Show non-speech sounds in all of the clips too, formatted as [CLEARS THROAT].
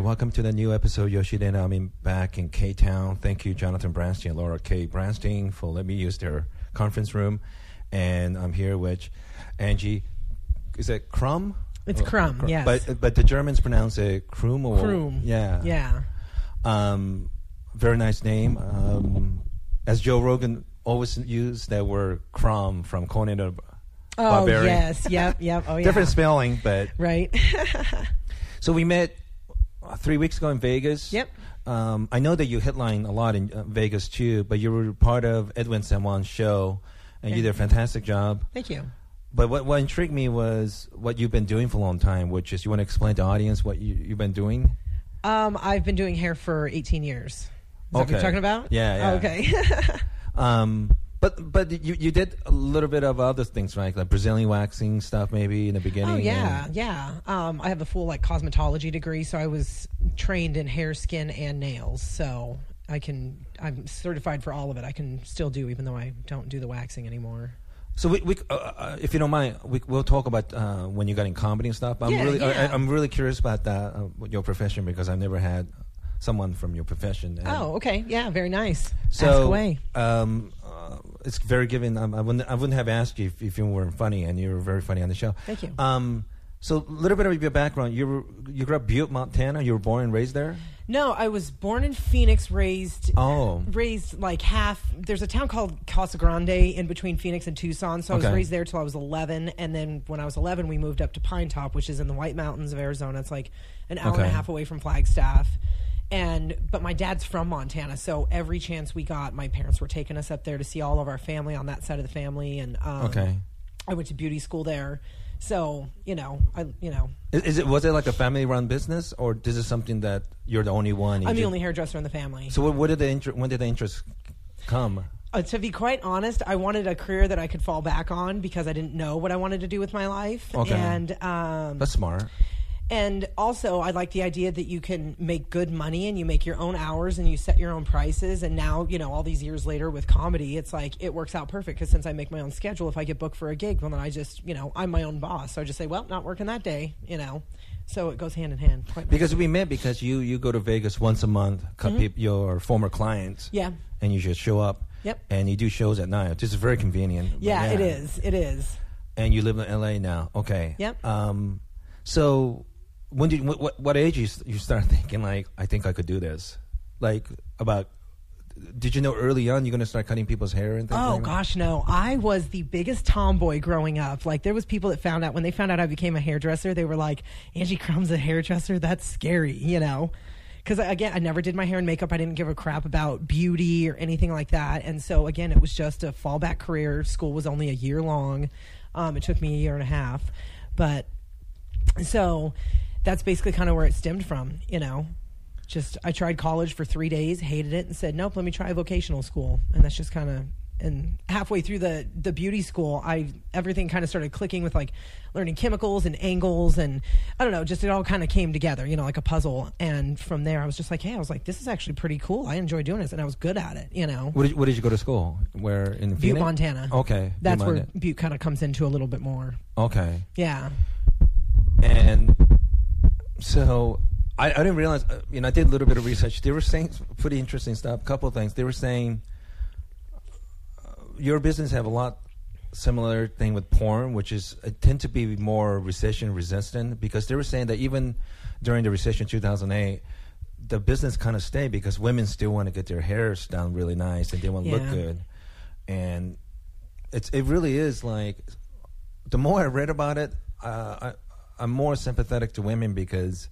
right, welcome to the new episode. Yoshida and I'm in, back in K Town. Thank you, Jonathan Branstein and Laura K. Branstein, for letting me use their conference room. And I'm here with Angie. Is it Crum? It's Crum, yes. But but the Germans pronounce it Krum or Kroom. Yeah. Yeah. Um, very nice name. Um, as Joe Rogan always used that word Crom from Conan the Oh Barbarian. yes. Yep. Yep. Oh [LAUGHS] yeah. Different spelling, but Right. [LAUGHS] So we met three weeks ago in Vegas. Yep. Um, I know that you headline a lot in uh, Vegas too, but you were part of Edwin San Juan's show, and you did a fantastic job. Thank you. But what, what intrigued me was what you've been doing for a long time, which is you want to explain to the audience what you, you've been doing? Um, I've been doing hair for 18 years. Is that what you're Okay. talking about? Yeah, yeah. Oh, okay. [LAUGHS] Um, but but you, you did a little bit of other things, right? Like Brazilian waxing stuff, maybe in the beginning. oh yeah, and- yeah. Um, I have a full like cosmetology degree, so I was trained in hair, skin, and nails. So I can. I'm certified for all of it. I can still do, even though I don't do the waxing anymore. So we, we uh, uh, if you don't mind, we, we'll talk about uh, when you got in comedy and stuff. I'm Yeah, really, yeah. I, I'm really curious about that, uh, your profession, because I've never had someone from your profession. And Oh, okay. Yeah, very nice. so Ask away. Um, uh, it's very giving. Um, I wouldn't, I wouldn't have asked you if, if you weren't funny, and you were very funny on the show. Thank you. Um, so a little bit of your background. You were, you grew up Butte, Montana. You were born and raised there. No, I was born in Phoenix, raised Oh. raised like half. There's a town called Casa Grande in between Phoenix and Tucson, so I was raised there till I was 11, and then when I was 11, we moved up to Pinetop, which is in the White Mountains of Arizona. It's like an hour and a half away from Flagstaff. And but my dad's from Montana, so every chance we got, my parents were taking us up there to see all of our family on that side of the family. And um, Okay. I went to beauty school there, so you know, I you know, Is, is it was it like a family run business, or this is something that you're the only one? I'm the only hairdresser in the family. So what, what did the inter- when did the interest come? Uh, to be quite honest, I wanted a career that I could fall back on because I didn't know what I wanted to do with my life. Okay. And um, That's smart. And also, I like the idea that you can make good money and you make your own hours and you set your own prices. And now, you know, all these years later with comedy, it's like it works out perfect because since I make my own schedule, if I get booked for a gig, well, then I just, you know, I'm my own boss. So I just say, well, not working that day, you know. So it goes hand in hand. Because we met because you you go to Vegas once a month, cut peop- your former clients. Mm-hmm. Yeah. And you just show up. Yep. And you do shows at night. This is very convenient. but yeah, it is. It is. And you live in LA now. Okay. Yep. Um, so when did what what, age you you start thinking like I think I could do this? Like about did you know early on you're going to start cutting people's hair and things Oh like gosh, no! I was the biggest tomboy growing up. Like there was people that found out when they found out I became a hairdresser, they were like, "Angie Crum's a hairdresser? That's scary," you know. Because again, I never did my hair and makeup. I didn't give a crap about beauty or anything like that. And so again, it was just a fallback career. School was only a year long. Um, it took me a year and a half, but so that's basically kind of where it stemmed from. You know, just I tried college for three days, hated it, and said, "Nope, let me try vocational school." And that's just kind of and halfway through the the beauty school, I everything kind of started clicking with like learning chemicals and angles, and I don't know, just it all kind of came together, you know, like a puzzle. And from there, I was just like, "Hey, I was like, this is actually pretty cool. I enjoy doing this, and I was good at it." You know, What did, what did you go to school? Where in Butte, Phoenix? Montana. Okay. that's Butte, where. Butte kind of comes into a little bit more. Okay. Yeah. And so I, I didn't realize, uh, you know, I did a little bit of research. They were saying some pretty interesting stuff. A couple of things. They were saying uh, your business have a lot similar thing with porn, which is uh, tend to be more recession resistant because they were saying that even during the recession 2008, the business kind of stayed because women still want to get their hairs done really nice and they want to look Yeah. good. And it's it really is like the more I read about it, uh, I, I'm more sympathetic to women because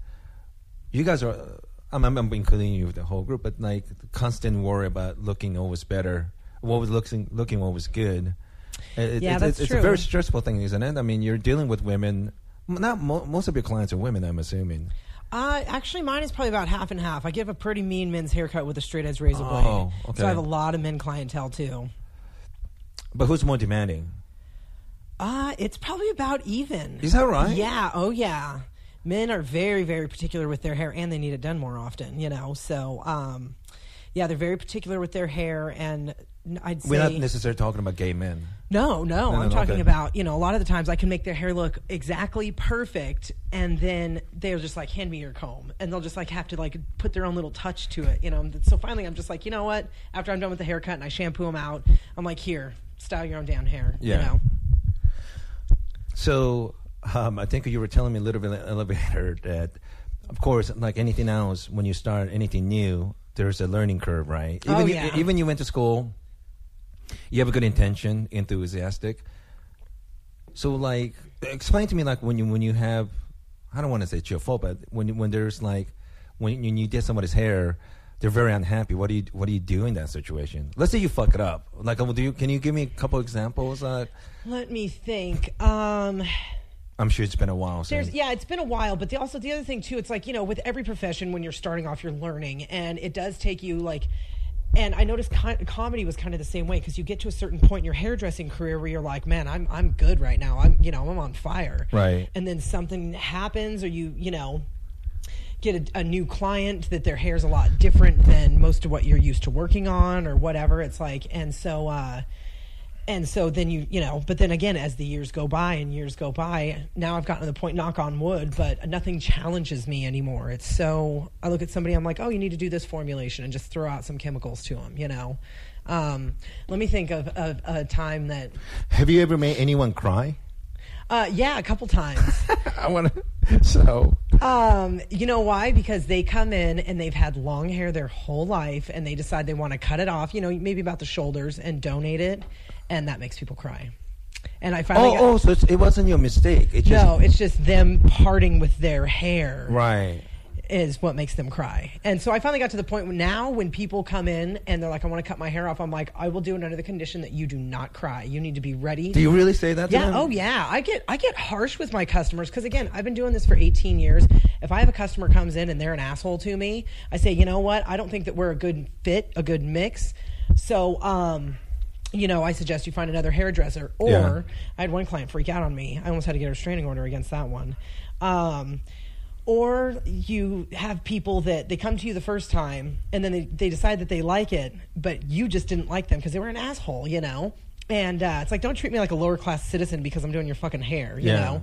you guys are. I'm, I'm including you with the whole group, but like the constant worry about looking always better, what was looking looking what was good. It, Yeah, it's, that's it's, true. a very stressful thing, isn't it? I mean, you're dealing with women. Not mo- most of your clients are women, I'm assuming. Uh, actually, mine is probably about half and half. I give a pretty mean men's haircut with a straight edge razor blade. Oh, okay. So I have a lot of men clientele too. But who's more demanding? Uh, it's probably about even. Is that right? Yeah. Oh, yeah. Men are very, very particular with their hair, and they need it done more often. You know, so um, yeah, they're very particular with their hair, and I'd say We're not necessarily talking about gay men. no, no, No, I'm talking okay. about you know a lot of the times I can make their hair look exactly perfect, and then they're just like, hand me your comb, and they'll just like have to like put their own little touch to it, you know. So finally, I'm just like, you know what? After I'm done with the haircut and I shampoo them out, I'm like, here, style your own damn hair. Yeah. You know. So um, I think you were telling me a little bit in the elevator that, of course, like anything else, when you start anything new, there's a learning curve, right? Even Oh, you, yeah. even you went to school, you have a good intention, enthusiastic. So, like, explain to me, like, when you when you have, I don't want to say it's your fault, but when you- when there's like, when, when you did somebody's hair, they're very unhappy. What do you what do you do in that situation? Let's say you fuck it up. Like, do you, can you give me a couple examples? Uh, Let me think. Um, I'm sure it's been a while since. There's yeah, it's been a while, but the, also the other thing too, it's like you know, with every profession, when you're starting off, you're learning, and it does take you like. And I noticed co- comedy was kind of the same way because you get to a certain point in your hairdressing career where you're like, man, I'm I'm good right now. I'm you know I'm on fire. Right. And then something happens, or you you know get a, a new client that their hair's a lot different than most of what you're used to working on, or whatever. It's like, and so. uh and so then you you know but then again as the years go by and years go by now i've gotten to the point knock on wood but nothing challenges me anymore it's so i look at somebody i'm like oh you need to do this formulation and just throw out some chemicals to them you know um, let me think of, of a time that Have you ever made anyone cry? Uh, yeah a couple times [LAUGHS] I want to. So. Um, you know why? Because they come in and they've had long hair their whole life and they decide they want to cut it off, you know, maybe about the shoulders and donate it. And that makes people cry. And I finally Oh, got, oh, so it's, it wasn't your mistake. It just no, it's just them parting with their hair right. Is what makes them cry. And so I finally got to the point now when people come in and they're like, I want to cut my hair off, I'm like, I will do it under the condition that you do not cry. You need to be ready. Do you really say that? To Yeah. Oh, yeah. I get I get harsh with my customers because again, I've been doing this for 18 years. If I have a customer comes in and they're an asshole to me, I say, you know what? I don't think that we're a good fit, a good mix. So, um, you know, I suggest you find another hairdresser. Or Yeah. I had one client freak out on me. I almost had to get a restraining order against that one. Um, or you have people that they come to you the first time and then they, they decide that they like it, but you just didn't like them because they were an asshole, you know? And uh, it's like, don't treat me like a lower class citizen because I'm doing your fucking hair, you Yeah. know?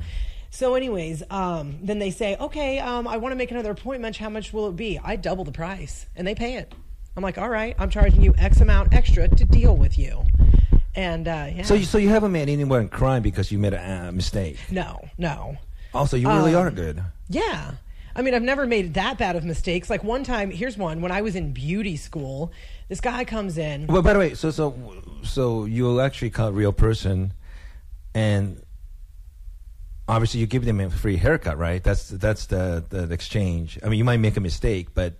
So, anyways, um, then they say, okay, um, I want to make another appointment. How much will it be? I double the price, and they pay it. I'm like, all right, I'm charging you X amount extra to deal with you. And uh, yeah, So you, so you haven't made anyone cry because you made a uh, mistake. no, no. Also, you really Um, are good. Yeah. I mean, I've never made that bad of mistakes. Like one time, here's one. When I was in beauty school, this guy comes in. Well, by the way, so so so you actually cut a real person, and obviously you give them a free haircut, right? That's that's the the exchange. I mean, you might make a mistake, but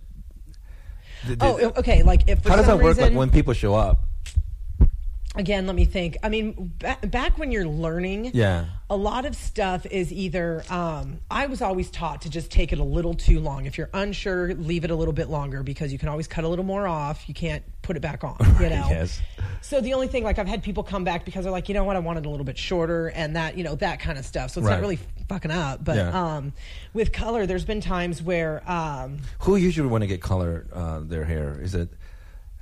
the- the- Oh, okay. Like if for how does that work? reason, Like when people show up? Again, let me think. I mean, ba- back when you're learning, Yeah. a lot of stuff is either. Um, I was always taught to just take it a little too long. If you're unsure, leave it a little bit longer because you can always cut a little more off. You can't put it back on. You [LAUGHS] know. Yes. So the only thing, like, I've had people come back because they're like, you know what, I wanted a little bit shorter, and that, you know, that kind of stuff. So it's Right. not really fucking up. But Yeah. um, with color, there's been times where. Um, Who usually want to get color uh, their hair? Is it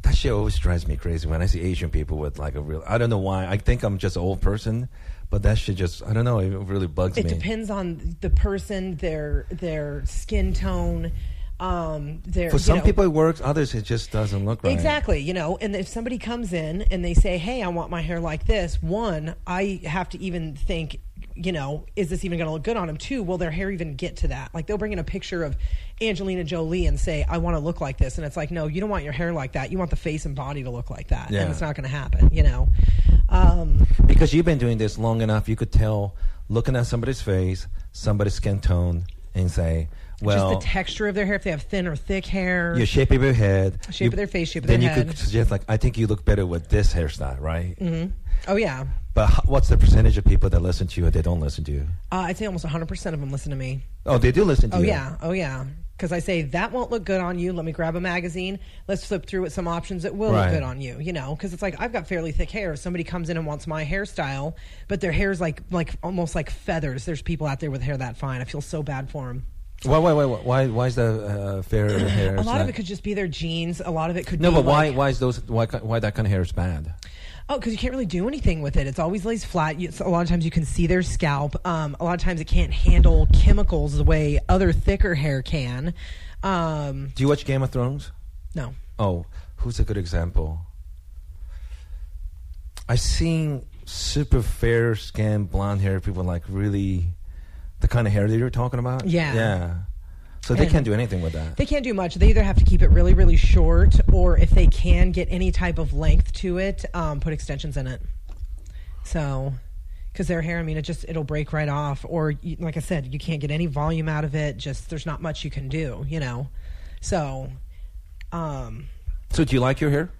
that shit always drives me crazy when I see Asian people with like a real. I don't know why. I think I'm just an old person, but that shit just I don't know. It really bugs it me. It depends on the person, their their skin tone. Um, their, For some know- people it works. Others it just doesn't look right. Exactly, you know, and if somebody comes in and they say, "Hey, I want my hair like this," one, I have to even think, you know, is this even going to look good on them? too? will their hair even get to that? Like they'll bring in a picture of Angelina Jolie and say, "I want to look like this," and it's like, no, you don't want your hair like that. You want the face and body to look like that, Yeah. and it's not going to happen, you know. Um, Because you've been doing this long enough, you could tell looking at somebody's face, somebody's skin tone, and say, well, just the texture of their hair, if they have thin or thick hair. your shape of your head, Shape you- of their face, shape of their head. Then you could suggest like, I think you look better with this hairstyle, right? Mm-hmm. Oh yeah, But what's the percentage of people that listen to you or they don't listen to you? uh, I'd say almost 100 percent of them listen to me. Oh, they do listen to Oh you. yeah, oh yeah. Because I say that won't look good on you. Let me grab a magazine. Let's flip through with some options that will Right. look good on you. You know, because it's like I've got fairly thick hair. If somebody comes in and wants my hairstyle, but their hair's like like almost like feathers. There's people out there with hair that fine. I feel so bad for them. Why? Why? Why? Why? Why is the uh, fair hair? A lot of it could just be their genes. A lot of it could No, be but why? like- Why is those? Why? Why that kind of hair is bad? Oh, because you can't really do anything with it. It's always lays flat. You, so a lot of times you can see their scalp. Um, a lot of times it can't handle chemicals the way other thicker hair can. Um, Do you watch Game of Thrones? no. Oh, who's a good example? I've seen super fair skinned blonde hair people like really the kind of hair that you're talking about. Yeah. Yeah. So they And- can't do anything with that. They can't do much. They either have to keep it really, really short, or if they can get any type of length to it, um, put extensions in it. So, because their hair, I mean, it just it'll break right off, or you, like I said, you can't get any volume out of it. Just there's not much you can do, you know. So, um, So do you like your hair?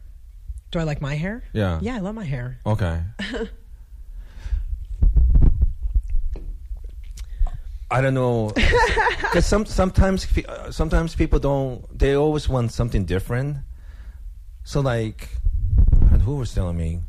do I like my hair? Yeah. Yeah, I love my hair. Okay. [LAUGHS] I don't know, [LAUGHS] because some sometimes sometimes people don't. They always want something different. So like, and who was telling me?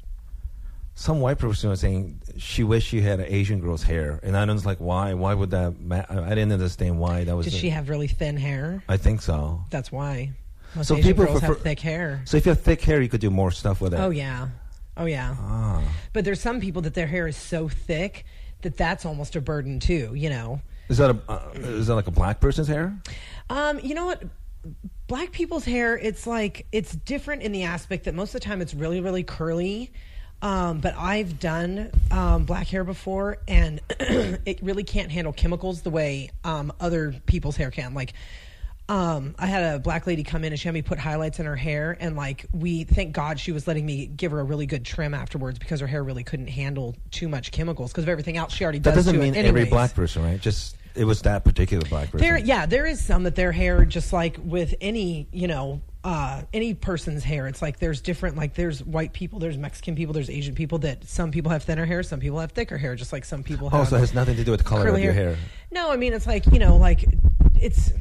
Some white person was saying she wished she had an Asian girl's hair, and I was like, why? Why would that? Ma- I didn't understand why that was. Did the- she have really thin hair? I think so. That's why. Most So Asian people girls prefer- have thick hair. So if you have thick hair, you could do more stuff with it. Oh yeah, oh yeah. Ah. But there's some people that their hair is so thick that that's almost a burden too. You know. Is that a uh, is that like a black person's hair? Um, you know what? Black people's hair, it's like it's different in the aspect that most of the time it's really, really curly. Um, but I've done um, black hair before, and [CLEARS THROAT] it really can't handle chemicals the way um, other people's hair can. Like, um, I had a black lady come in and she had me put highlights in her hair, and like we thank God she was letting me give her a really good trim afterwards because her hair really couldn't handle too much chemicals because of everything else she already does. That does. doesn't mean every black person, right? Just it was that particular black person. There, yeah, there is some that their hair, just like with any, you know, uh, any person's hair, it's like there's different. Like there's white people, there's Mexican people, there's Asian people. That some people have thinner hair, some people have thicker hair. Just like some people have. Oh, so has nothing to do with the color of your hair. No, I mean it's like you know, like it's.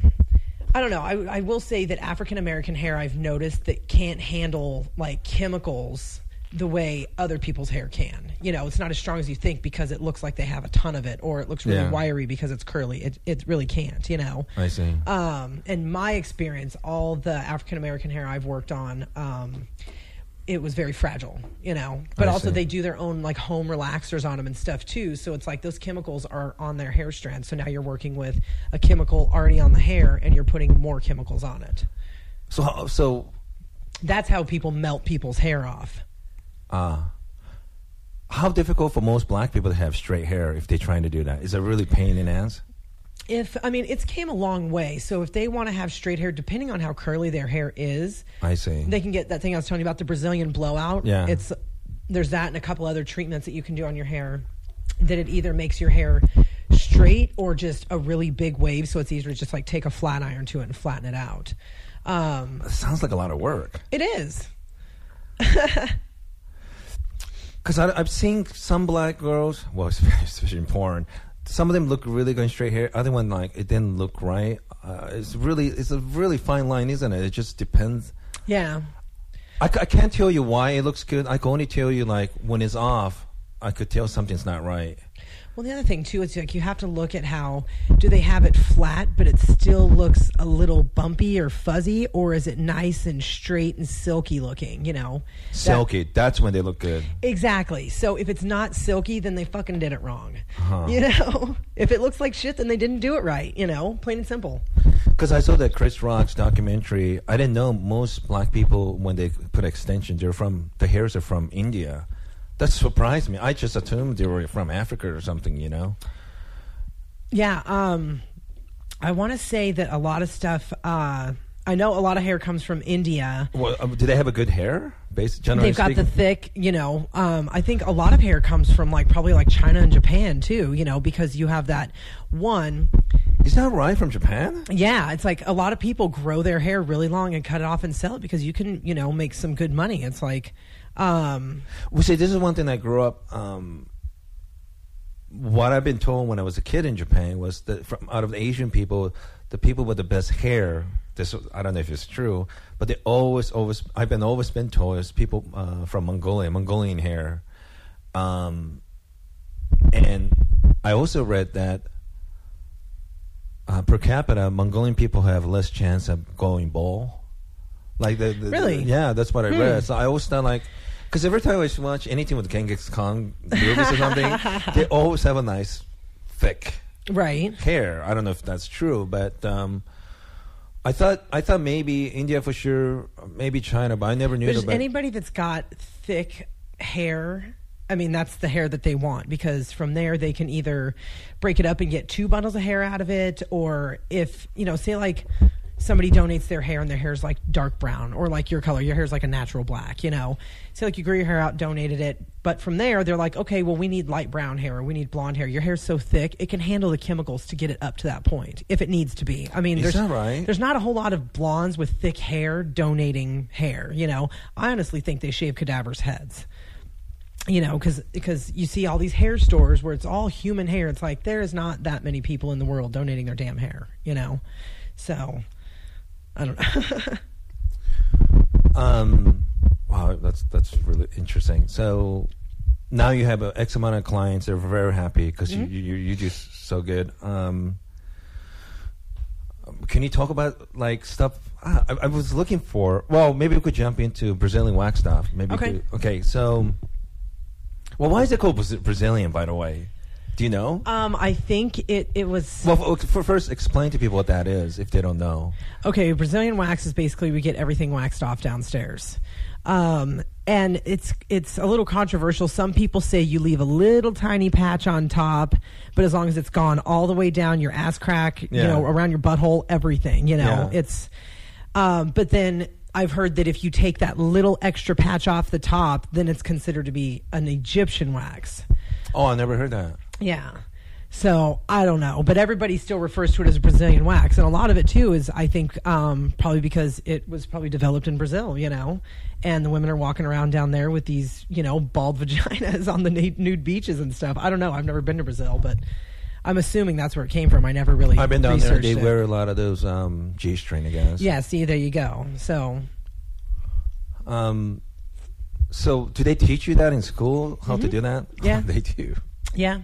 I don't know. I, I will say that African American hair I've noticed that can't handle like chemicals the way other people's hair can. You know, it's not as strong as you think because it looks like they have a ton of it, or it looks really Yeah. wiry because it's curly. It it really can't. You know. I see. Um, in my experience, all the African American hair I've worked on, um, it was very fragile, you know. But I also, see. they do their own like home relaxers on them and stuff too. So it's like those chemicals are on their hair strands. So now you're working with a chemical already on the hair, and you're putting more chemicals on it. So so That's how people melt people's hair off. Ah, how difficult for most black people to have straight hair if they're trying to do that? Is it really pain in the ass? If I mean, it's came a long way. So if they want to have straight hair, depending on how curly their hair is, I see. they can get that thing I was telling you about the Brazilian blowout. Yeah. It's there's that and a couple other treatments that you can do on your hair that it either makes your hair straight or just a really big wave so it's easier to just like take a flat iron to it and flatten it out. Um, It sounds like a lot of work. it is. [LAUGHS] Because I've seen some black girls, well, [LAUGHS] especially in porn, some of them look really good in straight hair. Other one, like, it didn't look right. Uh, it's really, it's a really fine line, isn't it? It just depends. Yeah. I, I can't tell you why it looks good. I can only tell you, like, when it's off, I could tell something's not right. Well, the other thing too is like you have to look at how do they have it flat, but it still looks a little bumpy or fuzzy, or is it nice and straight and silky looking? You know, That- Silky, that's when they look good. Exactly. So if it's not silky, then they fucking did it wrong. Uh-huh. You [LAUGHS] know, if it looks like shit, then they didn't do it right. You know, plain and simple. Because I saw that Chris Rock's documentary. I didn't know most black people, when they put extensions, they're from, the hairs are from India. That surprised me. I just assumed they were from Africa or something, you know? Yeah. Um, I want to say that a lot of stuff. Uh, I know a lot of hair comes from India. Well, um, do they have a good hair? Based, generally They've got speaking? the thick, you know. Um, I think a lot of hair comes from like probably like China and Japan too, you know, because you have that one. Is that right from Japan? Yeah, it's like a lot of people grow their hair really long and cut it off and sell it because you can, you know, make some good money. It's like, um, Well, see, this is one thing I grew up. Um, what I've been told when I was a kid in Japan was that from out of the Asian people, the people with the best hair. This I don't know if it's true, but they always, always. I've been always been told is people uh, from Mongolia, Mongolian hair, um, and I also read that uh, per capita, Mongolian people have less chance of going bald. Like the, the Really? yeah, that's what I read. So I always thought like, because every time I watch anything with Genghis Khan movies or something, [LAUGHS] they always have a nice thick right. hair. I don't know if that's true, but um, I thought I thought maybe India for sure, maybe China, but I never knew But anybody that's got thick hair, I mean, that's the hair that they want because from there they can either break it up and get two bundles of hair out of it, or if, you know, say like somebody donates their hair and their hair is like dark brown or like your color, your hair is like a natural black, you know. so like you grew your hair out, donated it, but from there they're like, okay, well, we need light brown hair or we need blonde hair. Your hair's so thick, it can handle the chemicals to get it up to that point if it needs to be. I mean, Is there's, that right? there's not a whole lot of blondes with thick hair donating hair. You know, I honestly think they shave cadavers' heads. You know, because because you see all these hair stores where it's all human hair. It's like there is not that many people in the world donating their damn hair. You know, so I don't know. Um, wow, that's that's really interesting. So now you have an X amount of clients. They're very happy because Mm-hmm. you, you you do so good. Um, can you talk about like stuff? ah, I, I was looking for. Well, maybe we could jump into Brazilian wax stuff. Maybe. Okay. could- okay. So, well, why is it called Brazilian? By the way, do you know? um, I think it it was well, for, for first, explain to people what that is if they don't know. Okay, Brazilian wax is basically we get everything waxed off downstairs. Um, and it's it's a little controversial. Some people say you leave a little tiny patch on top, but as long as it's gone all the way down your ass crack, you know, around your butthole, everything, you know, Yeah. it's. Um, but then I've heard that if you take that little extra patch off the top, then it's considered to be an Egyptian wax. Oh, I never heard that. Yeah. So I don't know, but everybody still refers to it as Brazilian wax, and a lot of it too is I think um, probably because it was probably developed in Brazil, you know, and the women are walking around down there with these you know bald [LAUGHS] vaginas on the nude nude beaches and stuff. I don't know. I've never been to Brazil, but I'm assuming that's where it came from. I never really. I've been down there. They it. wear a lot of those um, G-string, I guess. Yeah. See, there you go. So Um, So, do they teach you that in school? How to do that? Mm-hmm. [LAUGHS] Yeah. they do. Yeah.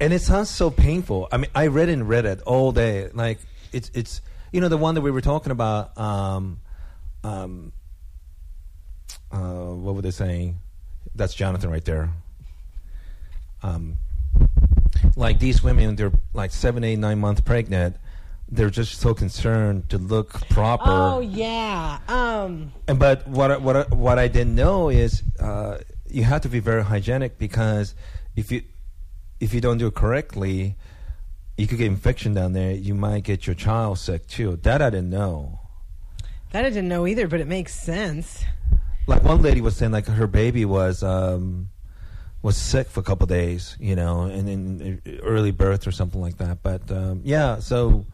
And it sounds so painful. I mean, I read and read it all day. Like it's it's you know the one that we were talking about. Um, um, uh, what were they saying? That's Jonathan right there. Um, like these women, they're like seven, eight, nine months pregnant. They're just so concerned to look proper. Oh yeah. Um. And but what I, what what I didn't know is uh, you have to be very hygienic because if you if you don't do it correctly, you could get infection down there. You might get your child sick too. That I didn't know. That I didn't know either, but it makes sense. Like one lady was saying, like her baby was um, was sick for a couple days, you know, and in early birth or something like that. But um, yeah, so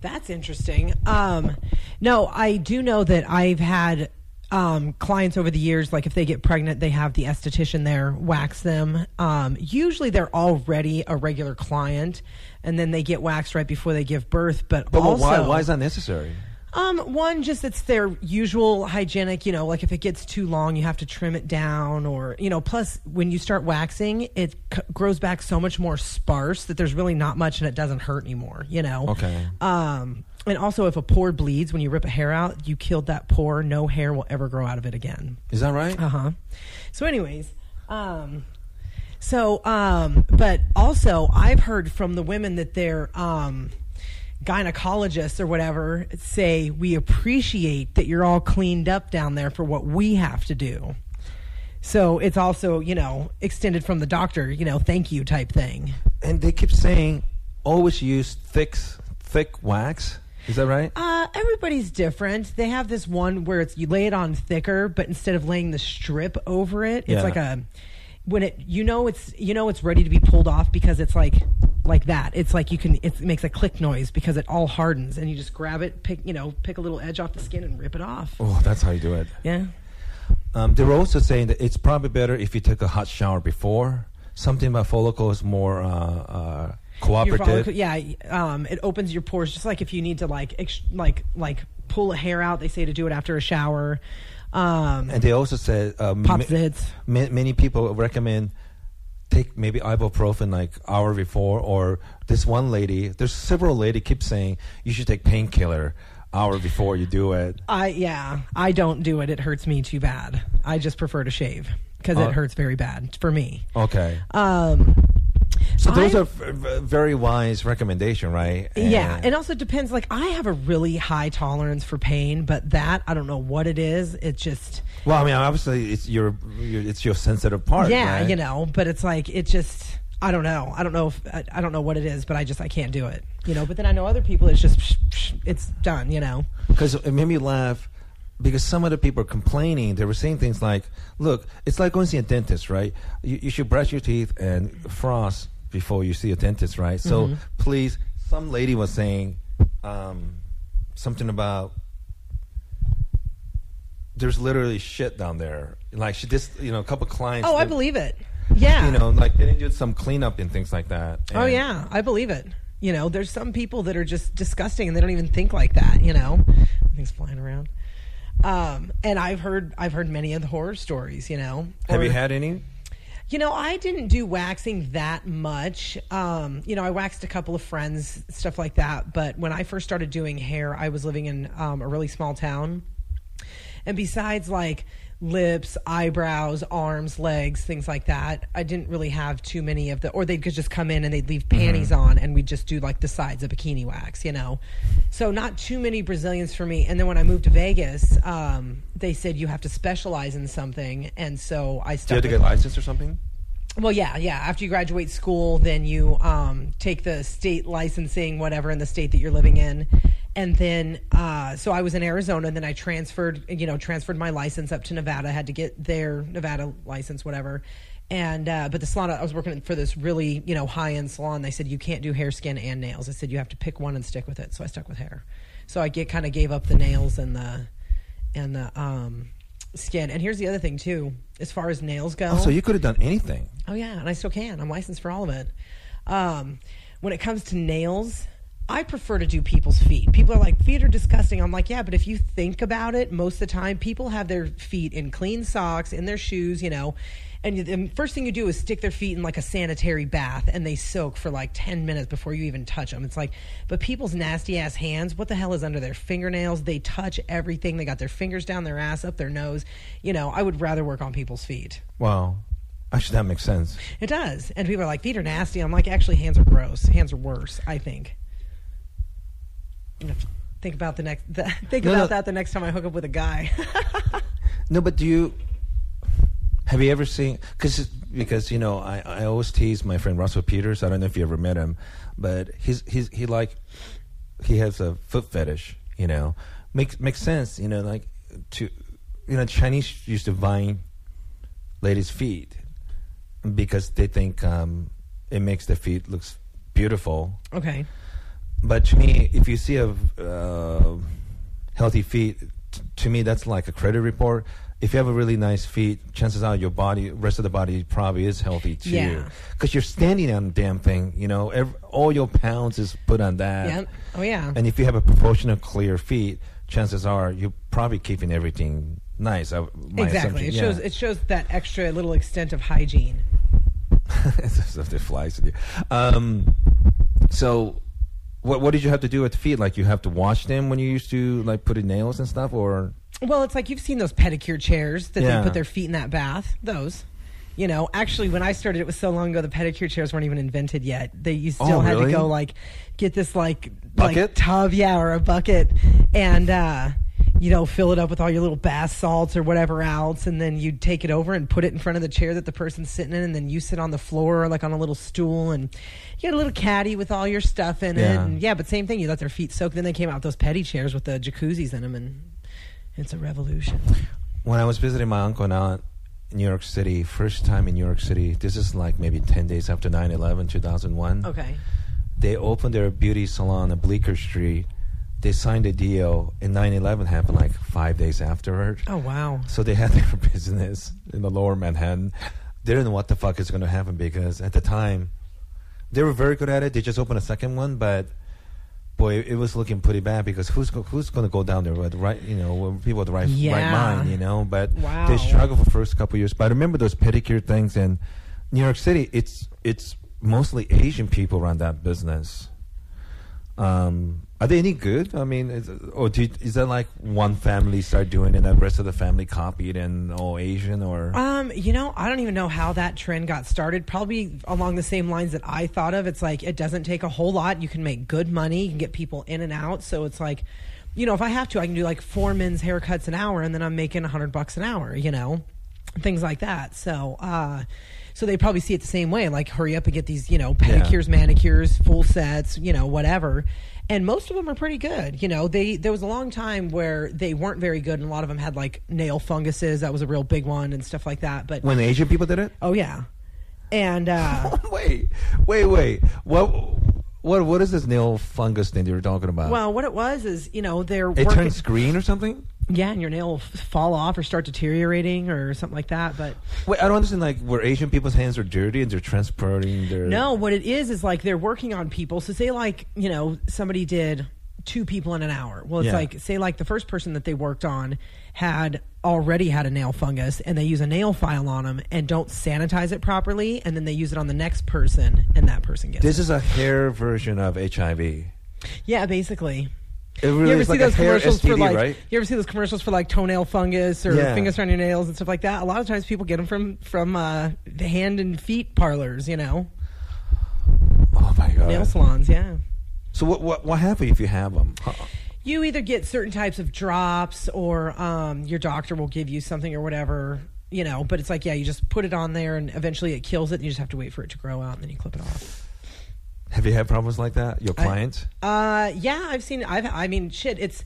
That's interesting. Um, no, I do know that I've had um, clients over the years, like if they get pregnant, they have the esthetician there wax them. Um, usually they're already a regular client, and then they get waxed right before they give birth. But, but also, why why is that necessary? Um, one, just it's their usual hygienic, you know, like if it gets too long, you have to trim it down or, you know, plus when you start waxing, it c- grows back so much more sparse that there's really not much and it doesn't hurt anymore, you know? Okay. Um, and also if a pore bleeds, when you rip a hair out, you killed that pore. No hair will ever grow out of it again. Is that right? Uh huh. So, anyways, um, so, um, but also I've heard from the women that they're, um, gynecologists or whatever say we appreciate that you're all cleaned up down there for what we have to do. So it's also, you know, extended from the doctor, you know, thank you type thing. And they keep saying always use thick thick wax. Is that right? Uh, everybody's different. They have this one where it's you lay it on thicker, but instead of laying the strip over it, it's Yeah. like a when it you know it's you know it's ready to be pulled off because it's like like that. It's like you can it makes a click noise because it all hardens and you just grab it, pick you know pick a little edge off the skin and rip it off. Oh, that's how you do it. Yeah. Um, they were also saying that it's probably better if you take a hot shower before. Something about follicle is more uh, uh, cooperative. follicle- yeah, um, it opens your pores just like if you need to like ex- like like pull a hair out. They say to do it after a shower. Um, And they also said uh, pop ma- ma- many people recommend take maybe ibuprofen like hour before, or this one lady. There's several lady keep saying you should take painkiller hour before you do it. I yeah, I don't do it. It hurts me too bad. I just prefer to shave because Uh, it hurts very bad for me. Okay, Um, so those I- are very wise recommendation, right? yeah, it also depends. Like I have a really high tolerance for pain, but that I don't know what it is. It just well, I mean, obviously it's your, your it's your sensitive part. yeah, right? you know. But it's like it just I don't know. I don't know if I, I don't know what it is, but I just I can't do it. You know. But then I know other people. It's just it's done. You know. because it made me laugh because some of the people are complaining. They were saying things like, "Look, it's like going to see a dentist, right? You, you should brush your teeth and floss before you see a dentist, right? So please." Some lady was saying um, something about there's literally shit down there. Like she just, you know, a couple clients. Oh, I believe it. Yeah. You know, like they didn't do some cleanup and things like that. Oh yeah, I believe it. You know, there's some people that are just disgusting and they don't even think like that. You know, things flying around. Um, and I've heard I've heard many of the horror stories. You know, Have Or- you had any? You know, I didn't do waxing that much. Um, you know, I waxed a couple of friends, stuff like that. But when I first started doing hair, I was living in um, a really small town. And besides like lips, eyebrows, arms, legs, things like that, I didn't really have too many of the, or they could just come in and they'd leave panties on and we'd just do like the sides of bikini wax, you know? So not too many Brazilians for me. And then when I moved to Vegas, um, they said you have to specialize in something. And so I Do you have to get licensed or something? Well, yeah, yeah. After you graduate school, then you um, take the state licensing, whatever, in the state that you're living in, and then uh, so I was in Arizona. And then I transferred, you know, transferred my license up to Nevada. Had to get their Nevada license, whatever. And uh, but the salon I was working for this really, you know, high end salon. They said you can't do hair, skin, and nails. I said you have to pick one and stick with it. So I stuck with hair. So I get kind of gave up the nails and the and the um, skin. And here's the other thing too, as far as nails go. Oh, so you could have done anything. Oh yeah, and I still can. I'm licensed for all of it. Um, when it comes to nails, I prefer to do people's feet. People are like, feet are disgusting. I'm like, yeah, but if you think about it, most of the time people have their feet in clean socks, in their shoes, you know. And you- the first thing you do is stick their feet in like a sanitary bath and they soak for like 10 minutes before you even touch them. It's like, but people's nasty ass hands, what the hell is under their fingernails? They touch everything. They got their fingers down their ass, up their nose. You know, I would rather work on people's feet. Well, actually, that makes sense. It does. And people are like, feet are nasty. I'm like, actually, hands are gross. Hands are worse, I think. You have to Think about the next. The, [LAUGHS] think No, about no. that the next time I hook up with a guy. [LAUGHS] No, but do you have you ever seen? Because because you know I, I always tease my friend Russell Peters. I don't know if you ever met him, but he's he's he like he has a foot fetish. You know, makes makes sense. You know, like to you know Chinese used to vine ladies' feet because they think um, it makes their feet looks beautiful. okay. But to me, if you see a uh, healthy feet, t- to me that's like a credit report. If you have a really nice feet, chances are your body, rest of the body probably is healthy too. Yeah. Because you're standing on the damn thing, you know, ev all your pounds is put on that. Yeah. Oh yeah. And if you have a proportional clear feet, chances are you're probably keeping everything nice. My exactly. It yeah. shows. It shows that extra little extent of hygiene. [LAUGHS] That flies with you. Um, so, what what did you have to do with the feet? Like you have to wash them when you used to like put in nails and stuff, or Well, it's like you've seen those pedicure chairs that Yeah. they put their feet in that bath. Those. You know, actually, when I started, it was so long ago. The pedicure chairs weren't even invented yet. They you still Oh, had really? to go like get this like Bucket? like tub, yeah, or a bucket, and uh, you know, fill it up with all your little bath salts or whatever else, and then you take it over and put it in front of the chair that the person's sitting in, and then you sit on the floor like on a little stool, and you got a little caddy with all your stuff in it, Yeah. and yeah, but same thing. You let their feet soak. Then they came out with those pedi chairs with the jacuzzis in them, and it's a revolution. when I was visiting my uncle and aunt in New York City, first time in New York City. This is like maybe ten days after 9-11, 2001. Okay. They opened their beauty salon on Bleecker Street. They signed a deal, and 9-11 happened like five days afterward. Oh wow. So they had [LAUGHS] their business in the lower Manhattan. They didn't know what the fuck is going to happen because at the time, they were very good at it. They just opened a second one, but boy, it was looking pretty bad because who's go, who's going to go down there with right, you know, people with the right right mind, you know? But Wow. they struggled for the first couple of years. But I remember those pedicure things in New York City. It's it's mostly Asian people run that business. Um, are they any good? I mean, is, or do, is that like one family start doing it and the rest of the family copied and all Asian or? Um, you know, I don't even know how that trend got started. Probably along the same lines that I thought of. It's like it doesn't take a whole lot. You can make good money. You can get people in and out. So it's like, you know, if I have to, I can do like four men's haircuts an hour, and then I'm making a hundred bucks an hour. You know, things like that. So, uh, so they probably see it the same way. Like, hurry up and get these, you know, pedicures, manicures, full sets, you know, whatever. And most of them are pretty good. You know, they there was a long time where they weren't very good, and a lot of them had like nail funguses. That was a real big one and stuff like that. But when the Asian people did it? oh yeah, and uh, [LAUGHS] wait, wait, wait. What? What? What is this nail fungus thing you were talking about? well, what it was is you know they're it working, turns green or something. Yeah, and your nail will fall off or start deteriorating or something like that. But Wait, I don't understand. Like, where Asian people's hands are dirty and they're transporting their. No, what it is is like they're working on people. So say like, you know, somebody did two people in an hour. Well, it's Yeah. like say like the first person that they worked on had already had a nail fungus and they use a nail file on them and don't sanitize it properly and then they use it on the next person and that person gets This is a hair version of HIV. Yeah, basically. It You ever see like those commercials STD, for like right? you ever see those commercials for like toenail fungus or Yeah. fingers around your nails and stuff like that? A lot of times people get them from from uh, the hand and feet parlors, you know, Oh my god. nail salons. Yeah. So what? What? What happens if you have them? You either get certain types of drops or um, your doctor will give you something or whatever, you know, but it's like, yeah, you just put it on there and eventually it kills it and you just have to wait for it to grow out and then you clip it off. Have you had problems like that? Your I- clients? Uh, yeah, I've seen, I've, I mean, shit, it's,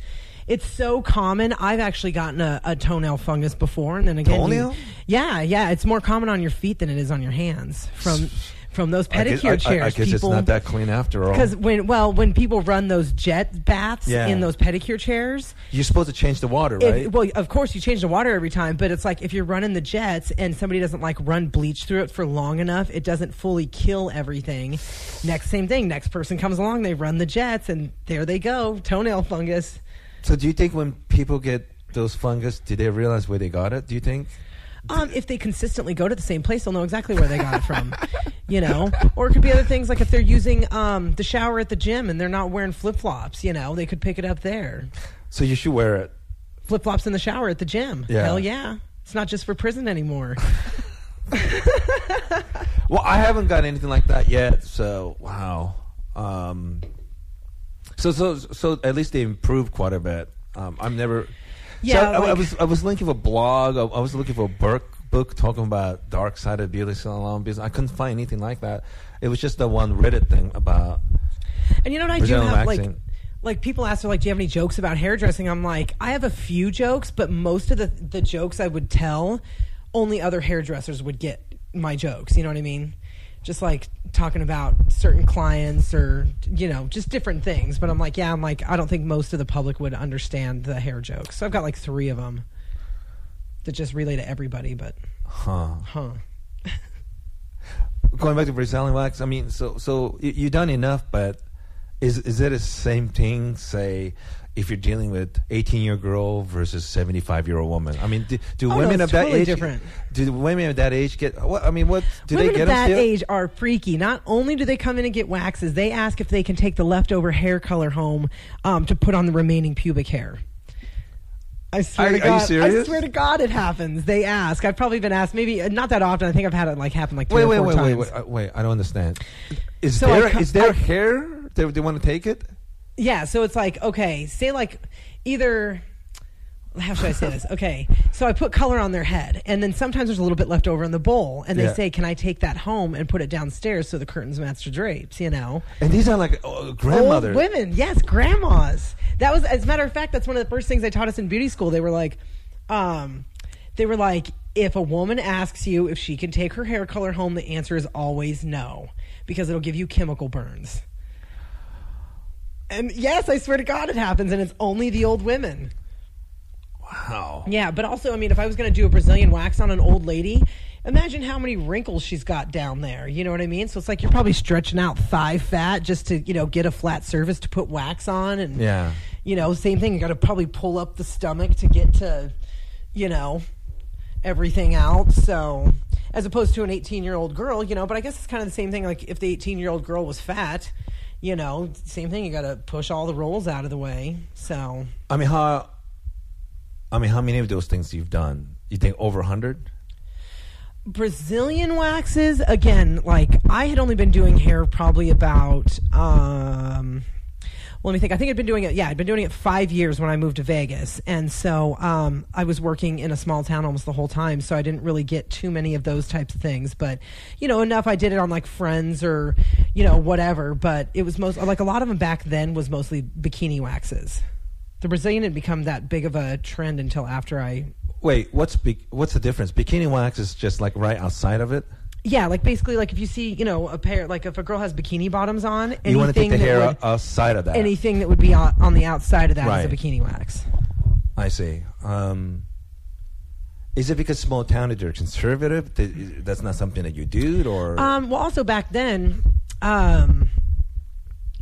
it's so common. I've actually gotten a, a toenail fungus before, and then again, you- Toenail? yeah, yeah, it's more common on your feet than it is on your hands. From from those I guess- pedicure I- I- chairs. I, guess it's people, not that clean after all. because when well when people run those jet baths Yeah. in those pedicure chairs, You're supposed to change the water, if- right? well, of course you change the water every time, but it's like if you're running the jets and somebody doesn't like run bleach through it for long enough, it doesn't fully kill everything. Next same thing. Next person comes along, they run the jets, and there they go, toenail fungus. so do you think when people get those fungus, do they realize where they got it? Do you think? Um, if they consistently go to the same place, they'll know exactly where they got it from. You know, or it could be other things like if they're using um, the shower at the gym and they're not wearing flip flops. You know, they could pick it up there. So you should wear it. Flip flops in the shower at the gym. Yeah. Hell yeah. It's not just for prison anymore. [LAUGHS] [LAUGHS] Well, I haven't got anything like that yet. So wow. Um, so so so at least they improved quite a bit. Um, I'm never. Yeah, So I, I like- was I was looking for a blog. I, I was looking for a book book talking about dark side of beauty salon business. I couldn't find anything like that. It was just the one Reddit thing about. And you know what I do Brazilian have like like people ask me like, do you have any jokes about hairdressing? I'm like, I have a few jokes, but most of the the jokes I would tell, only other hairdressers would get my jokes. You know what I mean? Just like talking about certain clients or you know just different things. But I'm like, yeah, I'm like, I don't think most of the public would understand the hair jokes. So I've got like three of them that just relay to everybody. But Huh. huh? [LAUGHS] Going back to Brazilian wax, I mean, so so you, you've done enough, but is is it the same thing? Say, if you're dealing with 18 year old girl versus 75 year old woman. I mean, do, do Oh, no, women it's of that totally age different. Do women of that age get what? I mean, what do Women they get of that age are freaky. Not only do they come in and get waxes, they ask if they can take the leftover hair color home um, to put on the remaining pubic hair. I swear Are- to are you God, serious? I swear to God, it happens. They ask. I've probably been asked, maybe uh, not that often. I think I've had it like happen like Wait, or wait, four wait, wait, times. wait, uh, wait! I don't understand. Is So there is there I- hair? They, they want to take it? Yeah, so it's like okay, say like either how should I say this? [LAUGHS] Okay, so I put color on their head, and then sometimes there's a little bit left over in the bowl, and they Yeah. say, "Can I take that home and put it downstairs so the curtains match the drapes?" You know, And these are like uh, grandmothers. Old women, yes, grandmas. That was, as a matter of fact, that's one of the first things they taught us in beauty school. They were like, um, they were like, if a woman asks you if she can take her hair color home, the answer is always no, because it'll give you chemical burns. And yes, I swear to God, it happens, and it's only the old women. Wow. Yeah, but also, I mean, if I was going to do a Brazilian wax on an old lady, imagine how many wrinkles she's got down there. You know what I mean? So it's like you're probably stretching out thigh fat just to, you know, get a flat surface to put wax on. And, Yeah. you know, same thing. You got to probably pull up the stomach to get to, you know, everything out. So, as opposed to an 18 year old girl, you know, but I guess it's kind of the same thing. Like if the 18 year old girl was fat, you know, same thing. You got to push all the rolls out of the way. So, I mean, how? I mean, how many of those things you've done? You think over hundred? Brazilian waxes again like I had only been doing hair probably about um let me think. I think I'd been doing it. Yeah, I'd been doing it five years when I moved to Vegas, and so um, I was working in a small town almost the whole time. So I didn't really get too many of those types of things, but you know, enough. I did it on like Friends or you know whatever. But it was most like a lot of them back then was mostly bikini waxes. The Brazilian had become that big of a trend until after I Wait, what's what's the difference? Bikini wax is just like right outside of it. Yeah, like basically, like if you see, you know, a pair, like if a girl has bikini bottoms on, anything You want to take the that hair would, outside of that. anything that would be on, on the outside of that is Right. a bikini wax. I see. Um, is it because small town that they're conservative? Th- That's not something that you do, or Um, well, also back then, um,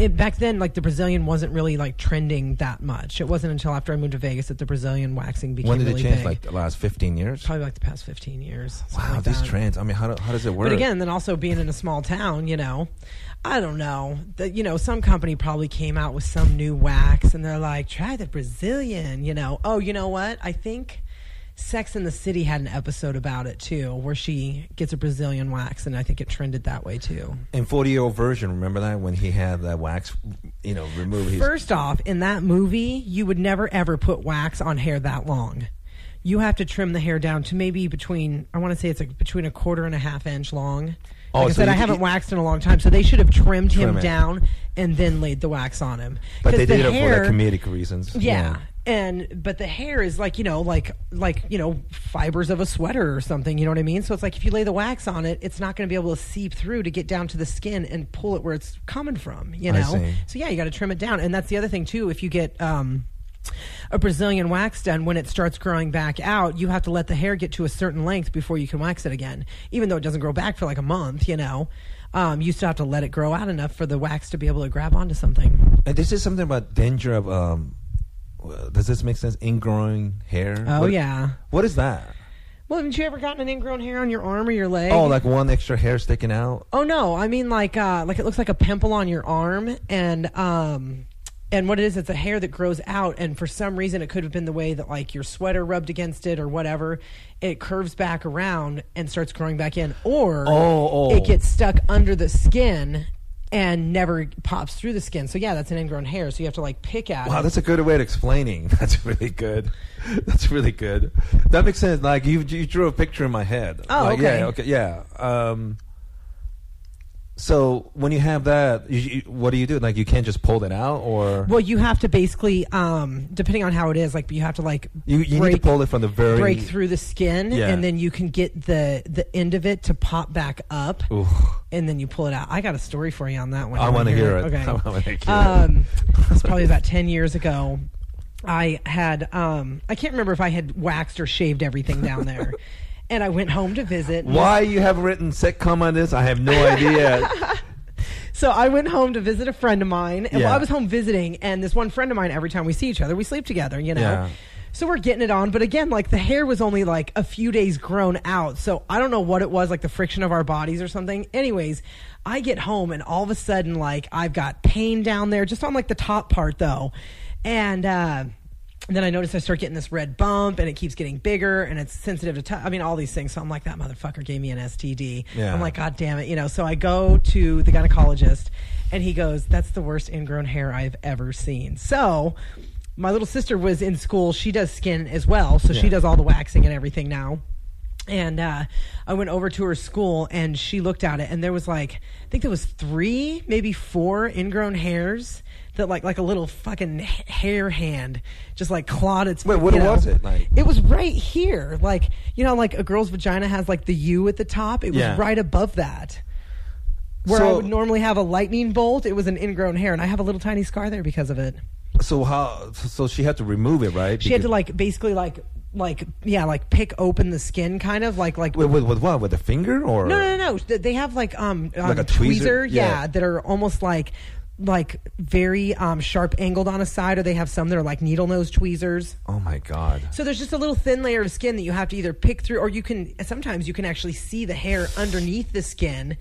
it back then like the Brazilian wasn't really like trending that much. It wasn't until after I moved to Vegas that the Brazilian waxing became when did really it change? big. Like the last fifteen years? Probably like the past fifteen years. Wow, like these that. trends. I mean, how, do, how does it work? But again, then also being in a small town, you know, I don't know. That you know, some company probably came out with some new wax, and they're like, "Try the Brazilian." You know, oh, you know what? I think Sex and the City had an episode about it too, where she gets a Brazilian wax, and I think it trended that way too. in forty year old virgin, remember that when he had that wax, you know, removed. His, First off, in that movie, you would never ever put wax on hair that long. You have to trim the hair down to maybe between I want to say it's like between a quarter and a half inch long. Oh, Like I so said, I haven't waxed in a long time, so they should have trimmed Trim him it. down and then laid the wax on him. But they the did it for like comedic reasons. Yeah. And but the hair is like you know like like you know fibers of a sweater or something you know what i mean so it's like if you lay the wax on it it's not going to be able to seep through to get down to the skin and pull it where it's coming from you know so yeah you got to trim it down and that's the other thing too if you get um a Brazilian wax done, when it starts growing back out, you have to let the hair get to a certain length before you can wax it again. Even though it doesn't grow back for like a month, you know, um, you still have to let it grow out enough for the wax to be able to grab onto something. And this is something about danger of. Um, does this make sense? Ingrowing hair. Oh What- yeah. What is that? Well, haven't you ever gotten an ingrown hair on your arm or your leg? Oh, like one extra hair sticking out. Oh no, I mean like uh like it looks like a pimple on your arm and um and what it is it's a hair that grows out and for some reason it could have been the way that like your sweater rubbed against it or whatever it curves back around and starts growing back in or Oh, oh. it gets stuck under the skin and never pops through the skin. So yeah, that's an ingrown hair. So you have to like pick at Wow, it. that's a good way of explaining. [LAUGHS] That's really good. That's really good. That makes sense. Like you, you drew a picture in my head. Oh, Like, okay. Yeah, okay, yeah. Um, so when you have that, you, you, what do you do? Like you can't just pull it out, or Well, you have to basically, um, depending on how it is, like you have to like you, you need to break- pull it from the very break through the skin, Yeah. and then you can get the the end of it to pop back up, Ooh, and then you pull it out. I got a story for you on that one. I want to hear it. Okay. [LAUGHS] I want to hear it. Um, it's probably about ten years ago. I had um, I can't remember if I had waxed or shaved everything down there, [LAUGHS] and I went home to visit. Why you have written sitcom on this? I have no idea. [LAUGHS] So I went home to visit a friend of mine, and Yeah. well, I was home visiting, and this one friend of mine, every time we see each other, we sleep together, you know. Yeah. So we're getting it on, but again, like the hair was only like a few days grown out, so I don't know what it was, like the friction of our bodies or something. Anyways, I get home, and all of a sudden, like I've got pain down there, just on like the top part though, and. uh and then I notice I start getting this red bump, and it keeps getting bigger, and it's sensitive to touch. I mean, all these things. So I'm like, that motherfucker gave me an STD. Yeah. I'm like, God damn it, you know. So I go to the gynecologist, and he goes, "That's the worst ingrown hair I've ever seen." So my little sister was in school. She does skin as well, so she does all the waxing and everything now. And uh, I went over to her school, and she looked at it, and there was like, I think there was three, maybe four ingrown hairs that like like a little fucking hair hand just like clawed its. Wait, what know. was it, like? It was right here, like you know, like a girl's vagina has like the U at the top. It was Yeah. right above that. Where I would normally have a lightning bolt, it was an ingrown hair, and I have a little tiny scar there because of it. so how? So she had to remove it, right? She had to like basically like like yeah like pick open the skin kind of like like With, with, with what? With a finger or? no no no no they have like um, um Like a tweezer? yeah. Yeah. that are almost like like very um sharp angled on a side or they have some that are like needle nose tweezers Oh my god. so there's just a little thin layer of skin that you have to either pick through or you can sometimes you can actually see the hair underneath the skin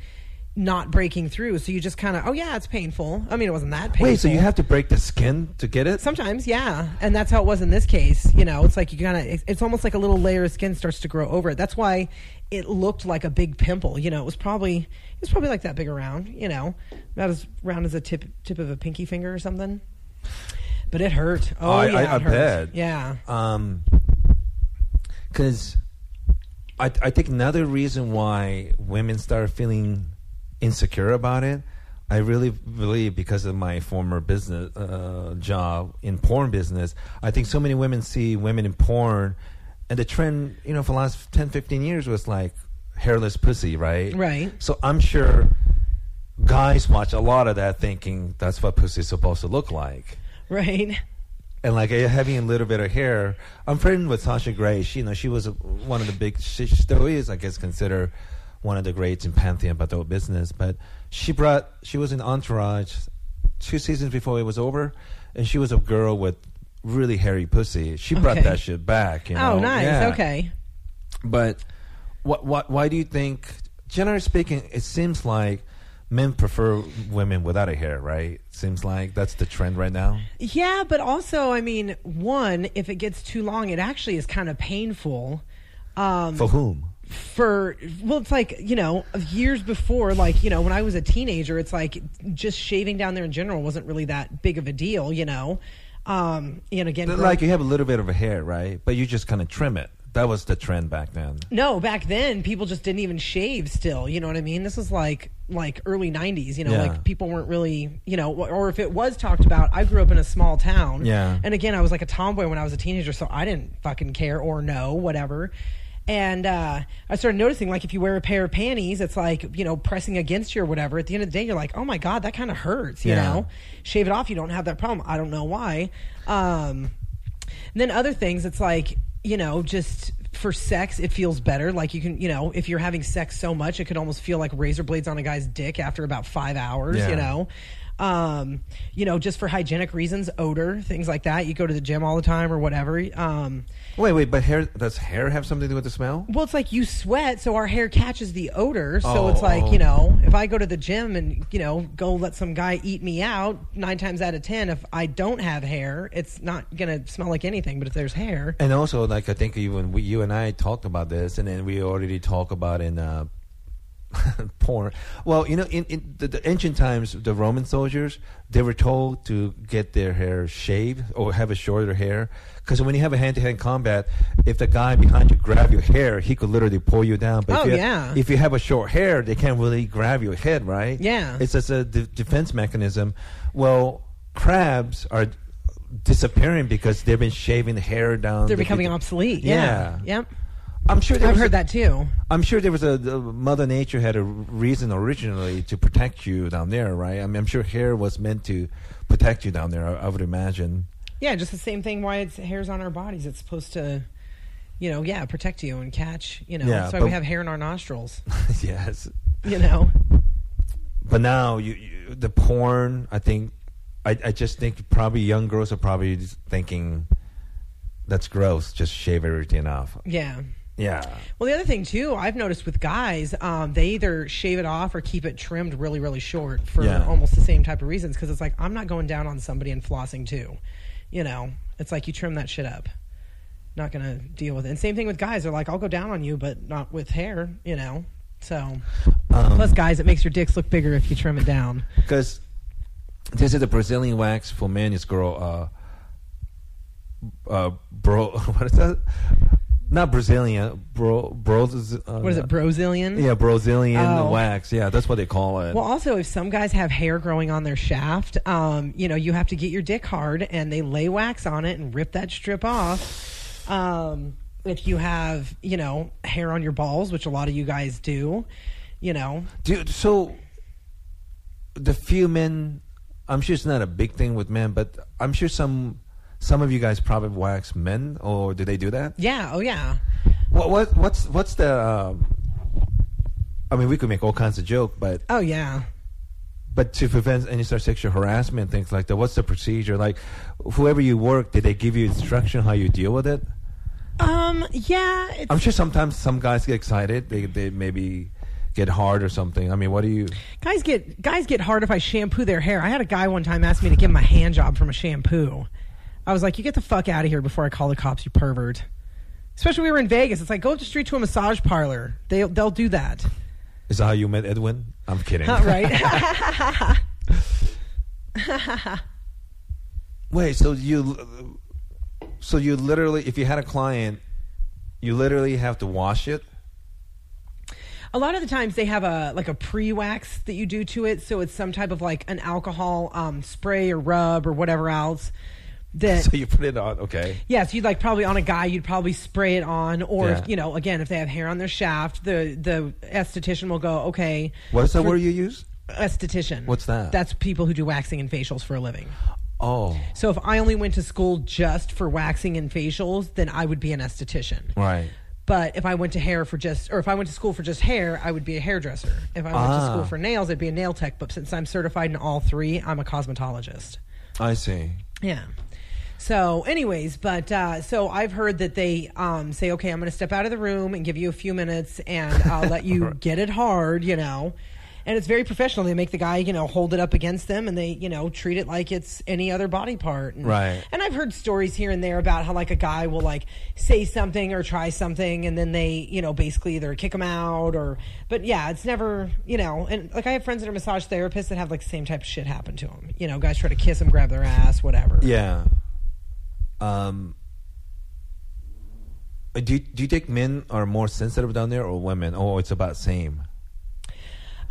not breaking through so you just kind of oh yeah it's painful i mean it wasn't that painful Wait, so you have to break the skin to get it? Sometimes, yeah, and that's how it was in this case. You know, it's like you kind of, it's, it's almost like a little layer of skin starts to grow over it. That's why it looked like a big pimple. You know, it was probably, it was probably like that big around. You know, about as round as a tip tip of a pinky finger or something. But it hurt. Oh, I- yeah, I- I it hurt. bet. Yeah. Um, because I I think another reason why women start feeling insecure about it, I really believe because of my former business uh, job in porn business. I think so many women see women in porn, and the trend, you know, for the last 10, 15 years was like hairless pussy, right? Right. So I'm sure guys watch a lot of that, thinking that's what pussy is supposed to look like Right. and like having a little bit of hair. I'm friends with Sasha Grey. She, you know, she was a, one of the big. She still is, I guess, considered one of the greats in pantheon about business. But she brought. She was in Entourage two seasons before it was over, and she was a girl with really hairy pussy. She brought Okay. that shit back. You know? Oh, nice. Yeah. Okay. But what? What? Why do you think? Generally speaking, it seems like men prefer women without a hair, right? Seems like that's the trend right now. Yeah, but also, I mean, one, if it gets too long, it actually is kind of painful. Um, For whom? for well it's like you know years before like you know when i was a teenager it's like just shaving down there in general wasn't really that big of a deal you know um again But, like you have a little bit of a hair, right? But you just kind of trim it. That was the trend back then. No, back then people just didn't even shave. Still, you know what I mean. This was like like early '90s. You know, Yeah. like people weren't really, you know, or if it was talked about. I grew up in a small town. Yeah. And again, I was like a tomboy when I was a teenager, so I didn't fucking care or know whatever. And uh, I started noticing, like, if you wear a pair of panties, it's like, you know, pressing against you or whatever. At the end of the day, you're like, oh my God, that kind of hurts, you Yeah. know? Shave it off, you don't have that problem. I don't know why. Um, and then other things, it's like, you know, just for sex, it feels better. Like you can, you know, if you're having sex so much, it could almost feel like razor blades on a guy's dick after about five hours, Yeah. you know? Um, you know, just for hygienic reasons, odor, things like that. You go to the gym all the time or whatever. Um, Wait, wait, but hair does hair have something to do with the smell? well, it's like you sweat, so our hair catches the odor. So Oh, it's like, oh. you know, if I go to the gym and, you know, go let some guy eat me out, nine times out of 10, if I don't have hair, it's not going to smell like anything. But if there's hair, And also, like I think even we, you and I talked about this, and then we already talked about in uh, [LAUGHS] porn. Well, you know, in, in the, the ancient times, the Roman soldiers they were told to get their hair shaved or have a shorter hair because when you have a hand-to-hand combat, if the guy behind you grab your hair, he could literally pull you down. But Oh, if you, yeah. if you have a short hair, they can't really grab your head, right? Yeah. it's just a de- defense mechanism. Well, crabs are disappearing because they've been shaving the hair down. they're the- becoming obsolete. Yeah. Yeah. Yep. I'm sure I've heard a- that too. I'm sure there was a the Mother Nature had a reason originally to protect you down there, right? I mean, I'm sure hair was meant to protect you down there. I, I would imagine. Yeah, just the same thing. Why it's hairs on our bodies? It's supposed to, you know, yeah, protect you and catch. You know, Yeah, that's why but- we have hair in our nostrils. [LAUGHS] yes, You know, but now you, you the porn. I think I, I just think probably young girls are probably thinking that's gross. Just shave everything off. yeah. Yeah. Well, the other thing too, I've noticed with guys, um, they either shave it off or keep it trimmed really, really short for Yeah. almost the same type of reasons. Because it's like I'm not going down on somebody and flossing too. You know, it's like you trim that shit up. Not gonna deal with it. And same thing with guys. They're like, I'll go down on you, but not with hair. You know. So, Um, plus, guys, it makes your dicks look bigger if you trim it down. because this is the Brazilian wax for men is girl. Uh, uh, bro, [LAUGHS] what is that? Not Brazilian, bro, bro. Uh, What is it, Brazilian? Yeah, Brazilian Oh. wax. Yeah, that's what they call it. Well, also, if some guys have hair growing on their shaft, um, you know, you have to get your dick hard and they lay wax on it and rip that strip off. Um, if you have, you know, hair on your balls, which a lot of you guys do, you know, Dude, so the few men, I'm sure it's not a big thing with men, but I'm sure some some of you guys probably wax men, or do they do that? yeah, oh yeah. What what what's what's the? Um, I mean, we could make all kinds of joke, but Oh yeah. but to prevent any sort of sexual harassment, things like that. What's the procedure? Like, whoever you work, did they give you instruction how you deal with it? Um, yeah. I'm sure sometimes some guys get excited. They they maybe get hard or something. I mean, what do you? guys get guys get hard if I shampoo their hair. I had a guy one time ask me to give him a hand job from a shampoo. I was like, "You get the fuck out of here before I call the cops, you pervert." Especially we were in Vegas. It's like go up the street to a massage parlor. They they'll do that. Is that how you met Edwin? I'm kidding. Huh, right? [LAUGHS] Wait, so you, so you literally, if you had a client, you literally have to wash it. a lot of the times they have a like a pre-wax that you do to it, so it's some type of like an alcohol um, spray or rub or whatever else. That [LAUGHS] So you put it on. Okay. Yes, you'd like probably on a guy, you'd probably spray it on, or Yeah. if, you know, again, if they have hair on their shaft, the the esthetician will go, okay. What is that word you use? Esthetician. What's that? That's people who do waxing and facials for a living. Oh, So if I only went to school just for waxing and facials, then I would be an esthetician. right. But if I went to hair for just, or if I went to school for just hair, I would be a hairdresser. If I went to Ah. school for nails, I'd be a nail tech. But since I'm certified in all three, I'm a cosmetologist. I see. Yeah. So, anyways, but uh, so I've heard that they um, say, okay, I'm going to step out of the room and give you a few minutes and I'll let you [LAUGHS] get it hard, you know. And it's very professional. They make the guy, you know, hold it up against them and they, you know, treat it like it's any other body part. And, Right. And I've heard stories here and there about how, like, a guy will, like, say something or try something and then they, you know, basically either kick him out or, but yeah, it's never, you know, and like I have friends that are massage therapists that have, like, the same type of shit happen to them. You know, guys try to kiss them, grab their ass, whatever. Yeah. Um. Uh, Do you, do you think men are more sensitive down there or women? Oh, it's about same.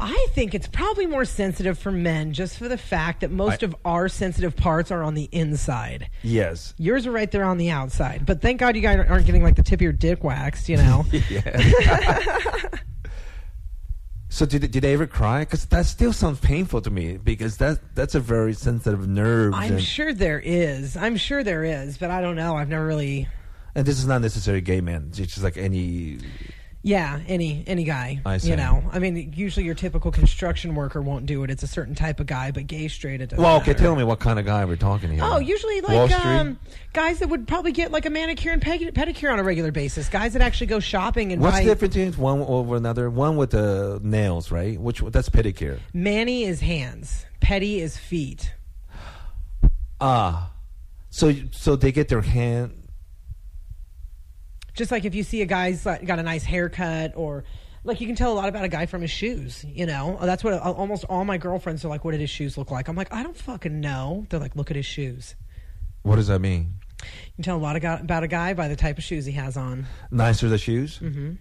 I think it's probably more sensitive for men just for the fact that most I- of our sensitive parts are on the inside. Yes. Yours are right there on the outside. But thank God you guys aren't getting like the tip of your dick waxed, you know? [LAUGHS] [LAUGHS] So did did they ever cry? Because that still sounds painful to me because that that's a very sensitive nerve. I'm sure there is. I'm sure there is, but I don't know. I've never really. and this is not necessarily gay men. It's just like any. Yeah, any any guy. I see. You know, I mean, usually your typical construction worker won't do it. It's a certain type of guy, but gay, straight, it doesn't. Well, okay, matter. tell me what kind of guy we're talking here. Oh, usually Wall like Street? um, guys that would probably get like a manicure and pedi- pedicure on a regular basis. Guys that actually go shopping and What's buy. the difference between one over another? One with the nails, right? Which that's pedicure. Mani is hands. Pedi is feet. Ah, so so they get their hand. Just like if you see a guy's like, got a nice haircut or. Like you can tell a lot about a guy from his shoes, you know. That's what almost all my girlfriends are like. What did his shoes look like? I'm like, I don't fucking know. They're like, look at his shoes. What does that mean? You can tell a lot about about a guy by the type of shoes he has on. Nicer the shoes. Mm-hmm.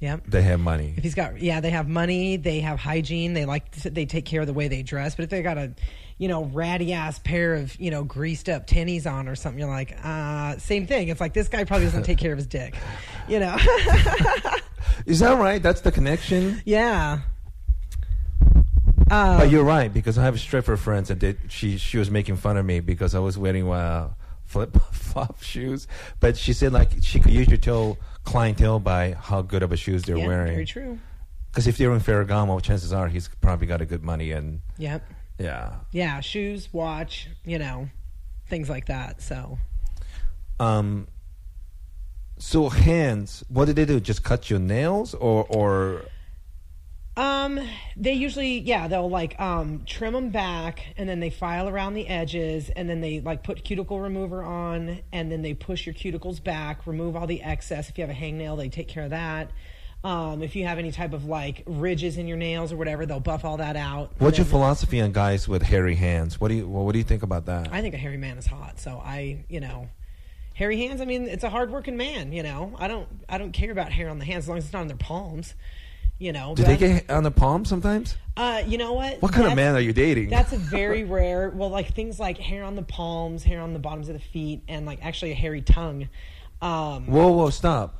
Yep. They have money. If he's got, yeah, they have money, they have hygiene, they like, they take care of the way they dress. But if they got a, you know, ratty ass pair of, you know, greased up tennies on or something, you're like, uh, same thing. It's like this guy probably doesn't take care of his dick, you know? [LAUGHS] Is that right? That's the connection. yeah. Um, But you're right because I have a stripper friends and they, she she was making fun of me because I was wearing uh, flip [LAUGHS] flop shoes. But she said like she could usually tell clientele by how good of a shoes they're yeah, wearing. very true. Because if they're in Ferragamo, chances are he's probably got a good money and Yep. Yeah. Yeah. Shoes, watch, you know, things like that. So. Um. So hands, what did they do? Just cut your nails or or Um, they usually, yeah, they'll like um trim them back, and then they file around the edges, and then they like put cuticle remover on, and then they push your cuticles back, remove all the excess. If you have a hangnail, they take care of that. Um, if you have any type of like ridges in your nails or whatever, they'll buff all that out. what's your philosophy on guys with hairy hands? What do you what do you think about that? I think a hairy man is hot, so I, you know, hairy hands. I mean, it's a hardworking man. You know, I don't, I don't care about hair on the hands as long as it's not on their palms. You know, do they get on the palm sometimes? Uh, you know what? What kind of man are you dating? That's a very [LAUGHS] rare. Well, like things like hair on the palms, hair on the bottoms of the feet, and like actually a hairy tongue. Um, Whoa, whoa, stop.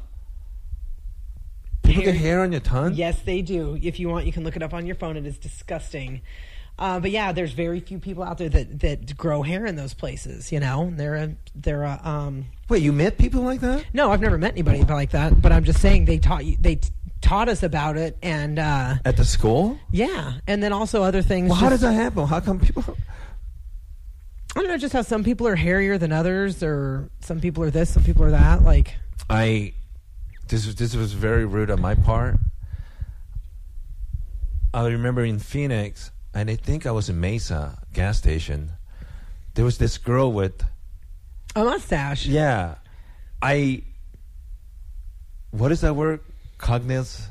People Hair- get hair on your tongue? yes, they do. If you want, you can look it up on your phone. It is disgusting. Uh, but yeah, there's very few people out there that, that grow hair in those places. You know, they're a they're a um. Wait, you met people like that? No, I've never met anybody like that. But I'm just saying they taught you they t- taught us about it, and uh, At the school? yeah, and then also other things. Well, how does that happen? How come people? [LAUGHS] I don't know, just how some people are hairier than others, or some people are this, some people are that. Like, I this was this was very rude on my part. I remember in Phoenix, and I think I was in Mesa gas station. There was this girl with a mustache. yeah, I. What is that word? Cogniz,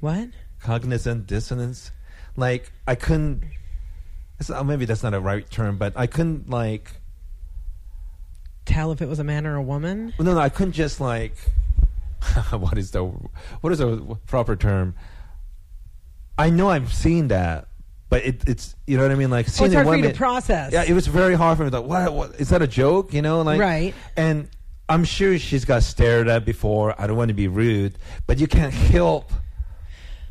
What? cognizant dissonance. Like I couldn't. Uh, maybe that's not a right term, but I couldn't like. Tell if it was a man or a woman. No, no, I couldn't just like. [LAUGHS] what is the what is the proper term? I know I've seen that, but it, it's you know what I mean. Like Oh, seeing it's a hard for you to process. Yeah, it was very hard for me. Like, what, what is that a joke? You know, like Right. And I'm sure she's got stared at before. I don't want to be rude, but you can't help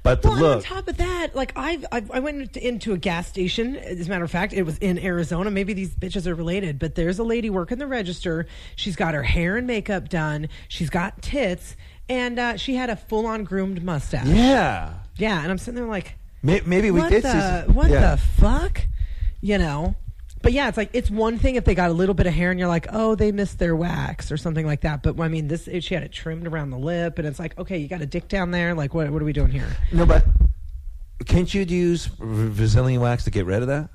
but Well, and on top of that, like I've, I've I went into a gas station. As a matter of fact, it was in Arizona. Maybe these bitches are related, but there's a lady working the register. She's got her hair and makeup done. She's got tits, and uh, she had a full on groomed mustache. yeah, yeah. And I'm sitting there like, May- maybe we what did the what yeah. the fuck, you know. But yeah, it's like it's one thing if they got a little bit of hair and you're like, oh, they missed their wax or something like that. But I mean, this she had it trimmed around the lip, and it's like, okay, you got a dick down there. Like, what what are we doing here? No, but can't you use Brazilian wax to get rid of that?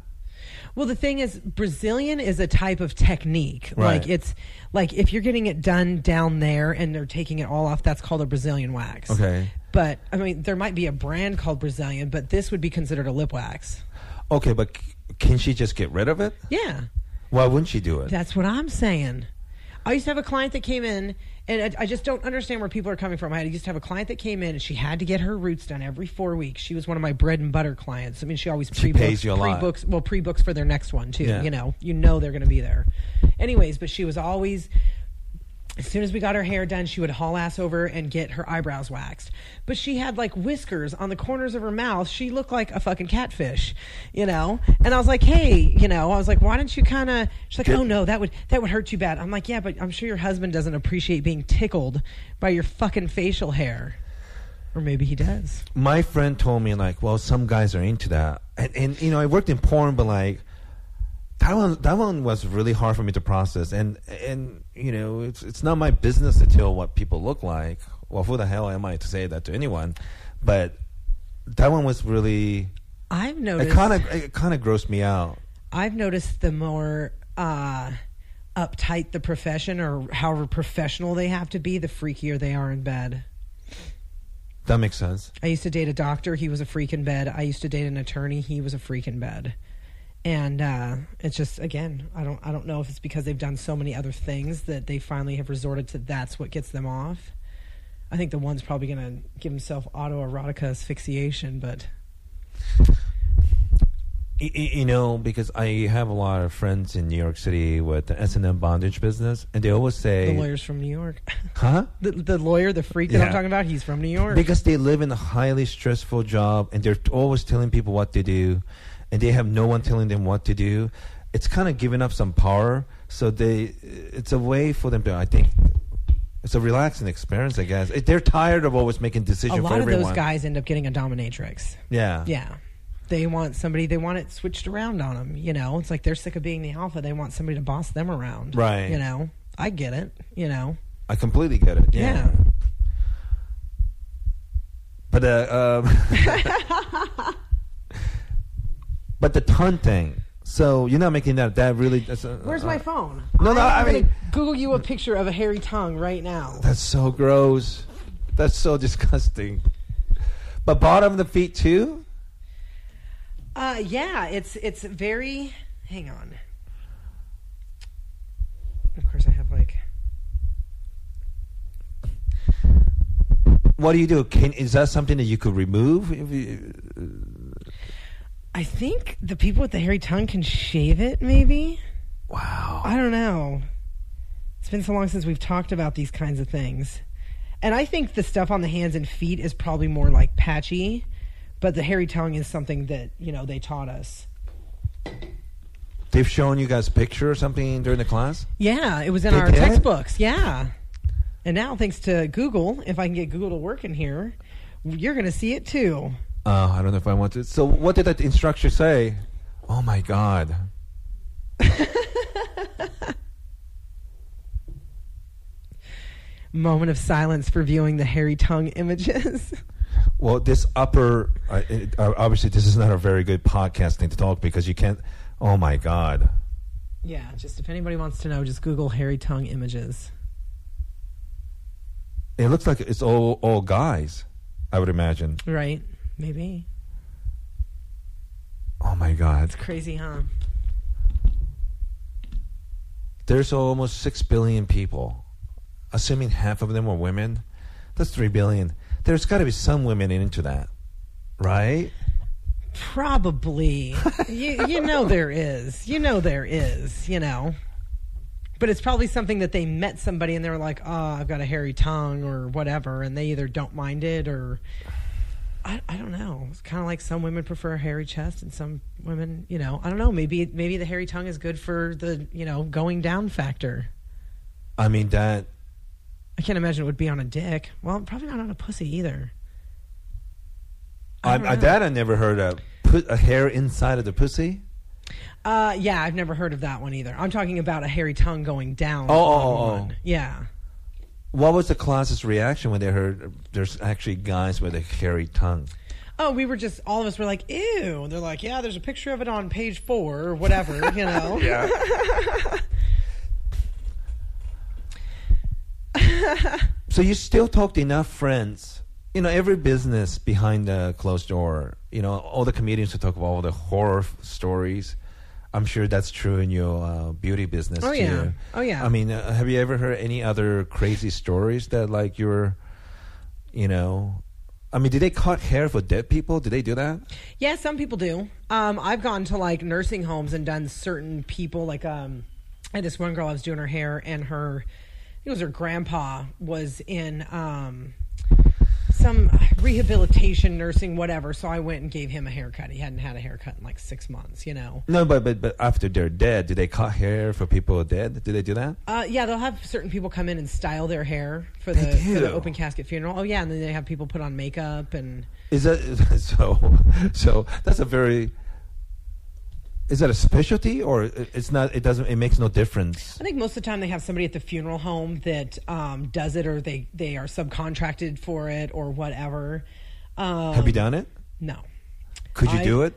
Well, the thing is, Brazilian is a type of technique. Right. Like it's like if you're getting it done down there and they're taking it all off, that's called a Brazilian wax. Okay. But I mean, there might be a brand called Brazilian, but this would be considered a lip wax. Okay, but can she just get rid of it? Yeah, Why wouldn't she do it? that's what I'm saying. I used to have a client that came in, and I, I just don't understand where people are coming from. I used to have a client that came in, and she had to get her roots done every four weeks. She was one of my bread and butter clients. I mean, she always you a lot. pre-books, well, pre-books for their next one too. Yeah. You know, you know they're going to be there. Anyways, but she was always as soon as we got her hair done, she would haul ass over and get her eyebrows waxed. But she had like whiskers on the corners of her mouth. She looked like a fucking catfish, you know. And I was like, hey, you know, I was like, why don't you kind of? She's like, oh no, that would that would hurt you bad. I'm like, yeah, but I'm sure your husband doesn't appreciate being tickled by your fucking facial hair, or maybe he does. my friend told me like, well, some guys are into that, and, and you know, I worked in porn, but like that one, that one was really hard for me to process, and and you know, it's it's not my business to tell what people look like. Well, who the hell am I to say that to anyone? But that one was really I've noticed it kind of it kind of grossed me out. I've noticed the more uh, uptight the profession, or however professional they have to be, the freakier they are in bed. That makes sense. I used to date a doctor. He was a freak in bed. I used to date an attorney. He was a freak in bed. And uh, it's just again, I don't, I don't know if it's because they've done so many other things that they finally have resorted to. That's what gets them off. I think the one's probably going to give himself autoerotica asphyxiation, but Y- y- You know, because I have a lot of friends in New York City with the S and M bondage business, and they always say, the lawyer's from New York. [LAUGHS] "Huh?" the, the lawyer, the freak that I'm talking about, he's from New York. Because they live in a highly stressful job and they're always telling people what to do and they have no one telling them what to do. It's kind of giving up some power. So they, it's a way for them to, I think, it's a relaxing experience, I guess. It- They're tired of always making decisions. a lot for of everyone. those guys end up getting a dominatrix. Yeah. Yeah. They want somebody, they want it switched around on them. You know, it's like they're sick of being the alpha. They want somebody to boss them around. Right. You know, I get it. You know, I completely get it. Yeah. Yeah. But uh, um, [LAUGHS] [LAUGHS] but the ton thing. So you're not making that. That really. That's a, where's uh, my phone? No, no, I gonna mean- Google you a picture of a hairy tongue right now. That's so gross. That's so disgusting. But bottom of the feet too. Uh, yeah, it's it's very. Hang on. Of course, I have like. What do you do? Can is that something that you could remove? I think the people with the hairy tongue can shave it. Maybe. wow. I don't know. It's been so long since we've talked about these kinds of things. And I think the stuff on the hands and feet is probably more like patchy, but the hairy tongue is something that, you know, they taught us. They've shown you guys a picture or something during the class. Yeah, it was in They our did? textbooks. Yeah. And now, thanks to Google, if I can get Google to work in here, you're going to see it too. Uh, I don't know if I want to. So what did that instructor say? Oh my god. [LAUGHS] Moment of silence for viewing the hairy tongue images. [LAUGHS] Well, this upper, uh, it, uh, obviously, this is not a very good podcasting to talk because you can't. Oh my god. yeah, just if anybody wants to know, just Google hairy tongue images. It looks like it's all all guys. I would imagine. Right? Maybe. Oh my god. It's crazy, huh? There's almost six billion people. Assuming half of them are women, that's three billion. There's got to be some women into that, right? Probably. you, you know [LAUGHS] there is. You know there is, you know. But it's probably something that they met somebody and they were like, oh, I've got a hairy tongue or whatever. And they either don't mind it or. I, I don't know. It's kind of like some women prefer a hairy chest and some women, you know, I don't know. Maybe maybe the hairy tongue is good for the, you know, going down factor. I mean that. I can't imagine it would be on a dick. Well, probably not on a pussy either. I I, I, that I never heard of. Put a hair inside of the pussy. Uh, yeah, I've never heard of that one either. I'm talking about a hairy tongue going down. Oh, on oh, oh, one. oh. Yeah. What was the class's reaction when they heard there's actually guys with a hairy tongue? Oh, we were just all of us were like, ew. And they're like, yeah, there's a picture of it on page four or whatever, you know. [LAUGHS] [LAUGHS] Yeah. so you still talk to enough friends. You know, every business behind the closed door. You know, all the comedians who talk about all the horror f- stories. I'm sure that's true in your uh, beauty business Oh, too. yeah. Oh, yeah. I mean, uh, have you ever heard any other crazy stories that like you're, you know, I mean, did they cut hair for dead people? Did they do that? Yeah, some people do. Um, I've gone to like nursing homes and done certain people. Like, um, I had this one girl I was doing her hair, and her, it was her grandpa was in um, some rehabilitation nursing, whatever. So I went and gave him a haircut. He hadn't had a haircut in like six months, you know. No, but but but after they're dead, do they cut hair for people dead? Do they do that? Uh, yeah, they'll have certain people come in and style their hair for the, for the open casket funeral. Oh yeah, and then they have people put on makeup and. Is that [LAUGHS] so? So that's a very. Is that a specialty or it's not? It doesn't. It makes no difference. I think most of the time they have somebody at the funeral home that um, does it, or they they are subcontracted for it, or whatever. Um, Have you done it? No, Could you I- do it?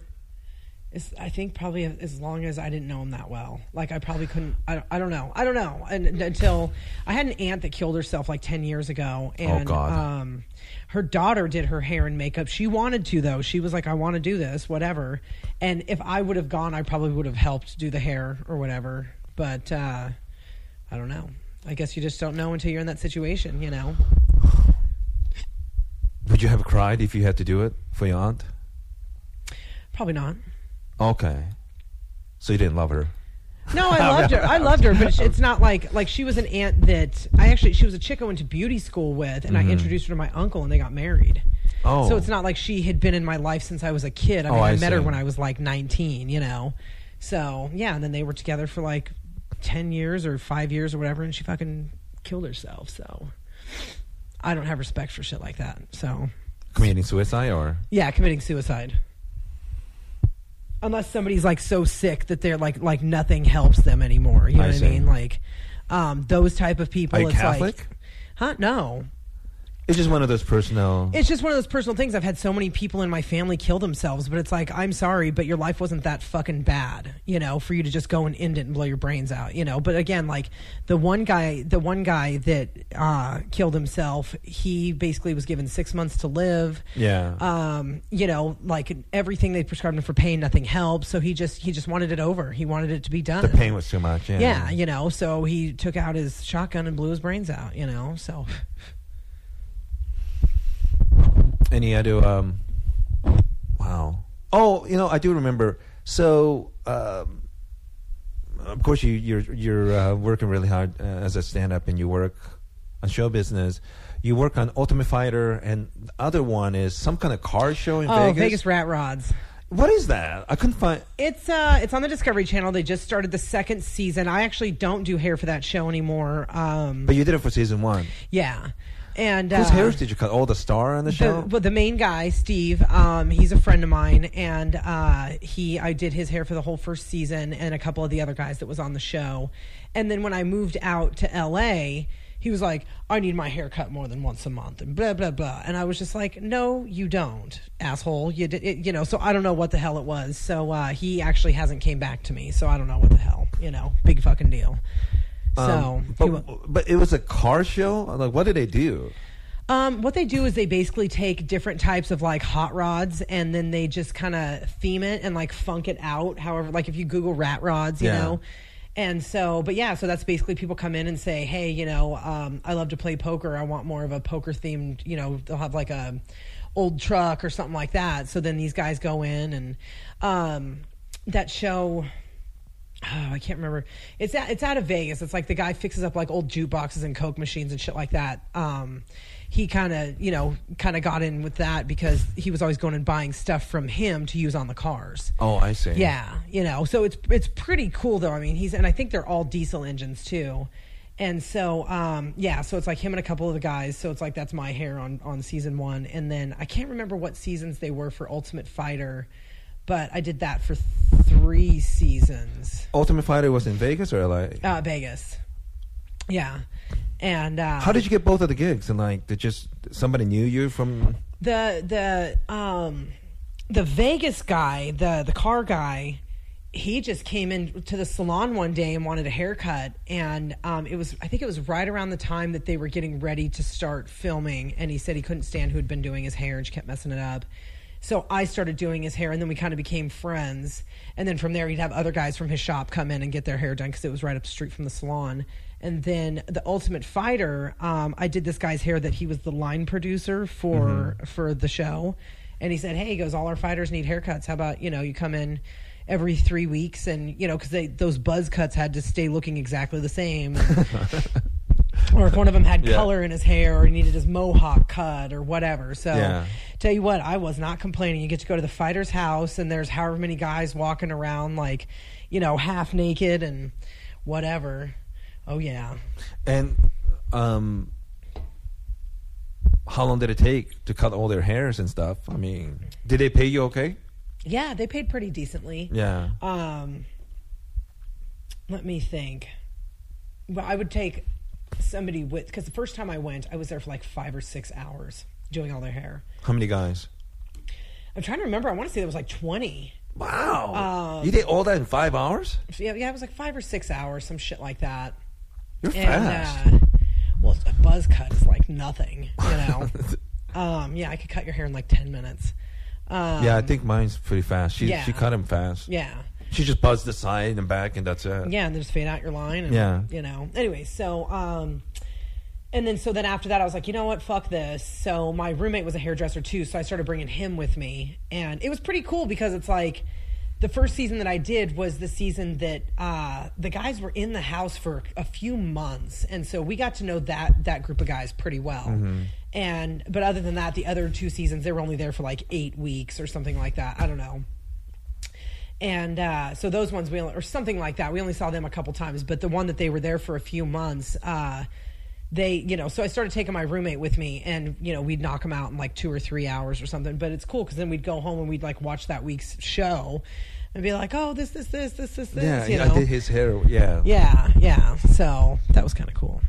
I think probably as long as I didn't know him that well. Like I probably couldn't. I don't, I don't know. I don't know. And, until I had an aunt that killed herself like ten years ago, and God. um, her daughter did her hair and makeup. She wanted to though. She was like, I want to do this, whatever. And if I would have gone, I probably would have helped do the hair or whatever. But uh, I don't know. I guess you just don't know until you're in that situation, you know. Would you have cried if you had to do it for your aunt? Probably not. Okay. So you didn't love her. No, I [LAUGHS] loved her. I loved her, but it's not like like she was an aunt that I actually she was a chick I went to beauty school with, and I introduced her to my uncle, and they got married. Mm-hmm. Oh. So it's not like she had been in my life since I was a kid. I Oh, mean, I, I met her see. when I was like 19, you know. So yeah, and then they were together for like 10 years or five years or whatever, and she fucking killed herself. So I don't have respect for shit like that. So Committing suicide or? yeah, committing suicide. Unless somebody's like so sick that they're like like nothing helps them anymore. You know I what see. I mean? Like um, those type of people. Are you it's Catholic? like, huh? No. It's just one of those personal. It's just one of those personal things. I've had so many people in my family kill themselves, but it's like, I'm sorry, but your life wasn't that fucking bad, you know, for you to just go and end it and blow your brains out, you know. But again, like the one guy, the one guy that uh, killed himself, he basically was given six months to live. Yeah. Um, you know, like everything they prescribed him for pain, nothing helped. So he just he just wanted it over. He wanted it to be done. the pain was too much. Yeah. Yeah, you know, so he took out his shotgun and blew his brains out, you know. So And he had to. Um, wow. Oh, you know, I do remember. So, um, of course, you, you're you're uh, working really hard uh, as a stand-up, and you work on show business. You work on Ultimate Fighter, and the other one is some kind of car show in Vegas. Oh, Vegas. Vegas Rat Rods. What is that? I couldn't find. It's uh it's on the Discovery Channel. They just started the second season. I actually don't do hair for that show anymore. Um But you did it for season one. yeah. And Whose uh, hairs did you cut? Oh, the star on the show. the, well, the main guy, Steve, um, he's a friend of mine, and uh, he I did his hair for the whole first season, and a couple of the other guys that was on the show. And then when I moved out to L.A., he was like, "I need my hair cut more than once a month," and blah blah blah. And I was just like, "No, you don't, asshole. You did, it, you know." So I don't know what the hell it was. So uh, he actually hasn't came back to me. So I don't know what the hell. You know, big fucking deal. So Um, he but, but it was a car show. Like, what did they do? Um, what they do is they basically take different types of like hot rods and then they just kind of theme it and like funk it out. However, like if you Google rat rods, you Yeah. know. And so, but yeah, so that's basically people come in and say, hey, you know, um, I love to play poker. I want more of a poker themed, you know, they'll have like a old truck or something like that. So then these guys go in and um, that show oh, I can't remember. It's at, it's out of Vegas. It's like the guy fixes up like old jukeboxes and coke machines and shit like that. Um, he kind of you know kind of got in with that because he was always going and buying stuff from him to use on the cars. Oh, I see. Yeah, you know, so it's it's pretty cool though. I mean, he's and I think they're all diesel engines too. And so, um, yeah, so it's like him and a couple of the guys. So it's like that's my hair on on season one, and then I can't remember what seasons they were for Ultimate Fighter, but I did that for three seasons. Ultimate Fighter was in Vegas or LA? Uh, Vegas. Yeah. And uh, How did you get both of the gigs? And like, did just somebody knew you from? the the um the Vegas guy, the the car guy, he just came in to the salon one day and wanted a haircut and um it was I think it was right around the time that they were getting ready to start filming and he said he couldn't stand who had been doing his hair and she kept messing it up. So I started doing his hair, and then we kind of became friends. And then from there, he'd have other guys from his shop come in and get their hair done because it was right up the street from the salon. And then the Ultimate Fighter, um, I did this guy's hair that he was the line producer for for the show, and he said, "Hey, he goes, all our fighters need haircuts. How about you know you come in." Every three weeks, and you know, because they those buzz cuts had to stay looking exactly the same, [LAUGHS] or if one of them had Yeah. color in his hair or he needed his mohawk cut or whatever. So, Yeah. tell you what, I was not complaining. You get to go to the fighter's house and there's however many guys walking around like, you know, half naked and whatever. Oh yeah. And um, how long did it take to cut all their hairs and stuff? I mean, did they pay you okay? Yeah, they paid pretty decently. Yeah. Um, let me think. Well, I would take somebody with because the first time I went, I was there for like five or six hours doing all their hair. How many guys? I'm trying to remember. I want to say there was like 20. Wow. Um, you did all that in five hours? Yeah, yeah, it was like five or six hours, some shit like that. You're And fast. uh, well, a buzz cut is like nothing, you know. [LAUGHS] um, yeah, I could cut your hair in like ten minutes. Um, yeah, I think mine's pretty fast. She yeah. she cut him fast. yeah, She just buzzed the side and back, and that's it. yeah, and then just fade out your line. And, Yeah. you know. Anyway, so um, and then so then after that, I was like, you know what, fuck this. So my roommate was a hairdresser too, so I started bringing him with me, and it was pretty cool because it's like. The first season that I did was the season that uh, the guys were in the house for a few months, and so we got to know that that group of guys pretty well. And but other than that, the other two seasons they were only there for like eight weeks or something like that. I don't know and uh, so those ones we only, or something like that we only saw them a couple times but the one that they were there for a few months uh, they you know so i started taking my roommate with me and you know we'd knock them out in like two or three hours or something but it's cool because then we'd go home and we'd like watch that week's show and be like oh this this this this this this Yeah, you I did his hair. Yeah. yeah yeah so that was kind of cool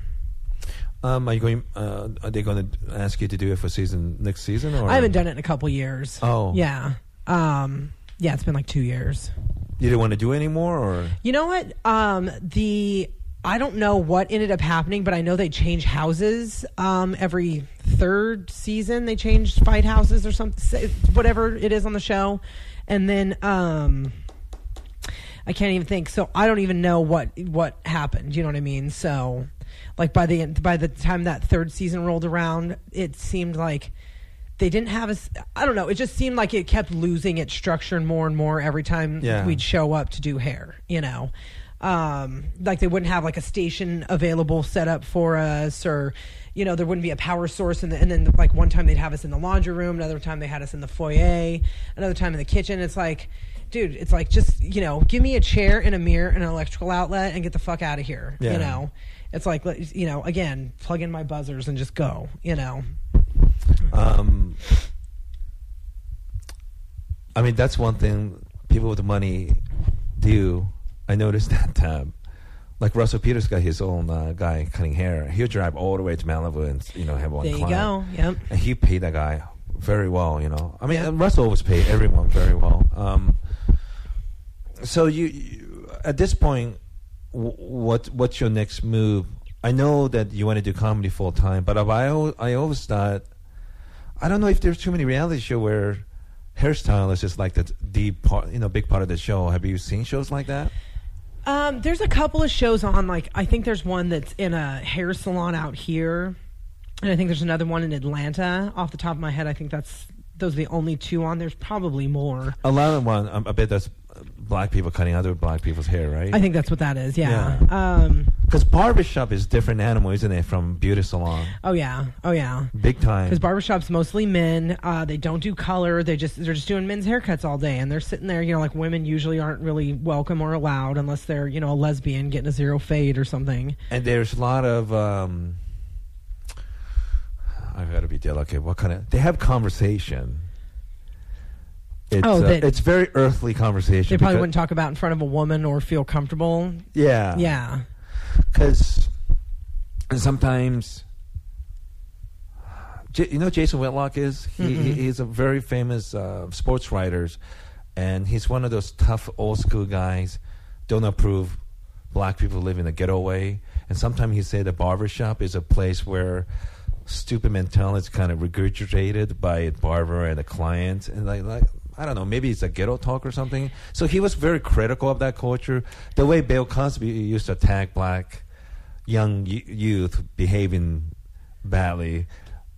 Um, are you going? Uh, are they going to ask you to do it for season next season? Or i haven't done it in a couple years Oh. yeah um yeah it's been like two years You didn't want to do it anymore, or You know what? Um, the I don't know what ended up happening, but I know they change houses um, every third season. They changed fight houses or something, whatever it is on the show, and then um, I can't even think. So I don't even know what what happened. You know what I mean? So like by the end, by the time that third season rolled around, it seemed like they didn't have a. I don't know. It just seemed like it kept losing its structure more and more every time Yeah. we'd show up to do hair. You know, um, like they wouldn't have like a station available set up for us, or you know, there wouldn't be a power source. And, the, and then like one time they'd have us in the laundry room, another time they had us in the foyer, another time in the kitchen. It's like. Dude, it's like just you know, give me a chair and a mirror and an electrical outlet and get the fuck out of here. Yeah. You know, it's like you know, again, plug in my buzzers and just go. You know, um, I mean that's one thing people with money do. I noticed [LAUGHS] that. Um, like Russell Peters got his own uh, guy cutting hair. He'll drive all the way to Malibu and you know have one. there you client. go. Yep. and he paid that guy very well. You know, I mean, Russell always paid everyone very well. Um, so you, you at this point, w- what what's your next move? I know that you want to do comedy full time, but I I always thought I don't know if there's too many reality show where hairstylist is just like the the part you know big part of the show. Have you seen shows like that? Um, there's a couple of shows on. Like, I think there's one that's in a hair salon out here, and I think there's another one in Atlanta. Off the top of my head, I think that's those are the only two on. There's probably more. A lot of one. Um, I bet that's black people cutting other black people's hair, right? I think that's what that is. Yeah. Um. Because barbershop is different animal, isn't it, from beauty salon? Oh yeah. Oh yeah. Big time. Because barbershops mostly men. Uh, they don't do color. They just they're just doing men's haircuts all day, and they're sitting there. You know, like women usually aren't really welcome or allowed unless they're you know a lesbian getting a zero fade or something. and there's a lot of. Um, I gotta be delicate. What kind of? They have conversation. It's, Oh, uh, that- it's very earthly conversation. They probably wouldn't talk about in front of a woman or feel comfortable. Yeah, Yeah. Because sometimes, J- you know, Jason Whitlock is. He, he he's a very famous uh, sports writer, and he's one of those tough old school guys. Don't approve black people living in a getaway, and sometimes he say the barbershop is a place where stupid mentality is kind of regurgitated by a barber and a client, and like, like I don't know, maybe it's a ghetto talk or something. So he was very critical of that culture. The way Bill Cosby used to attack black young youth behaving badly.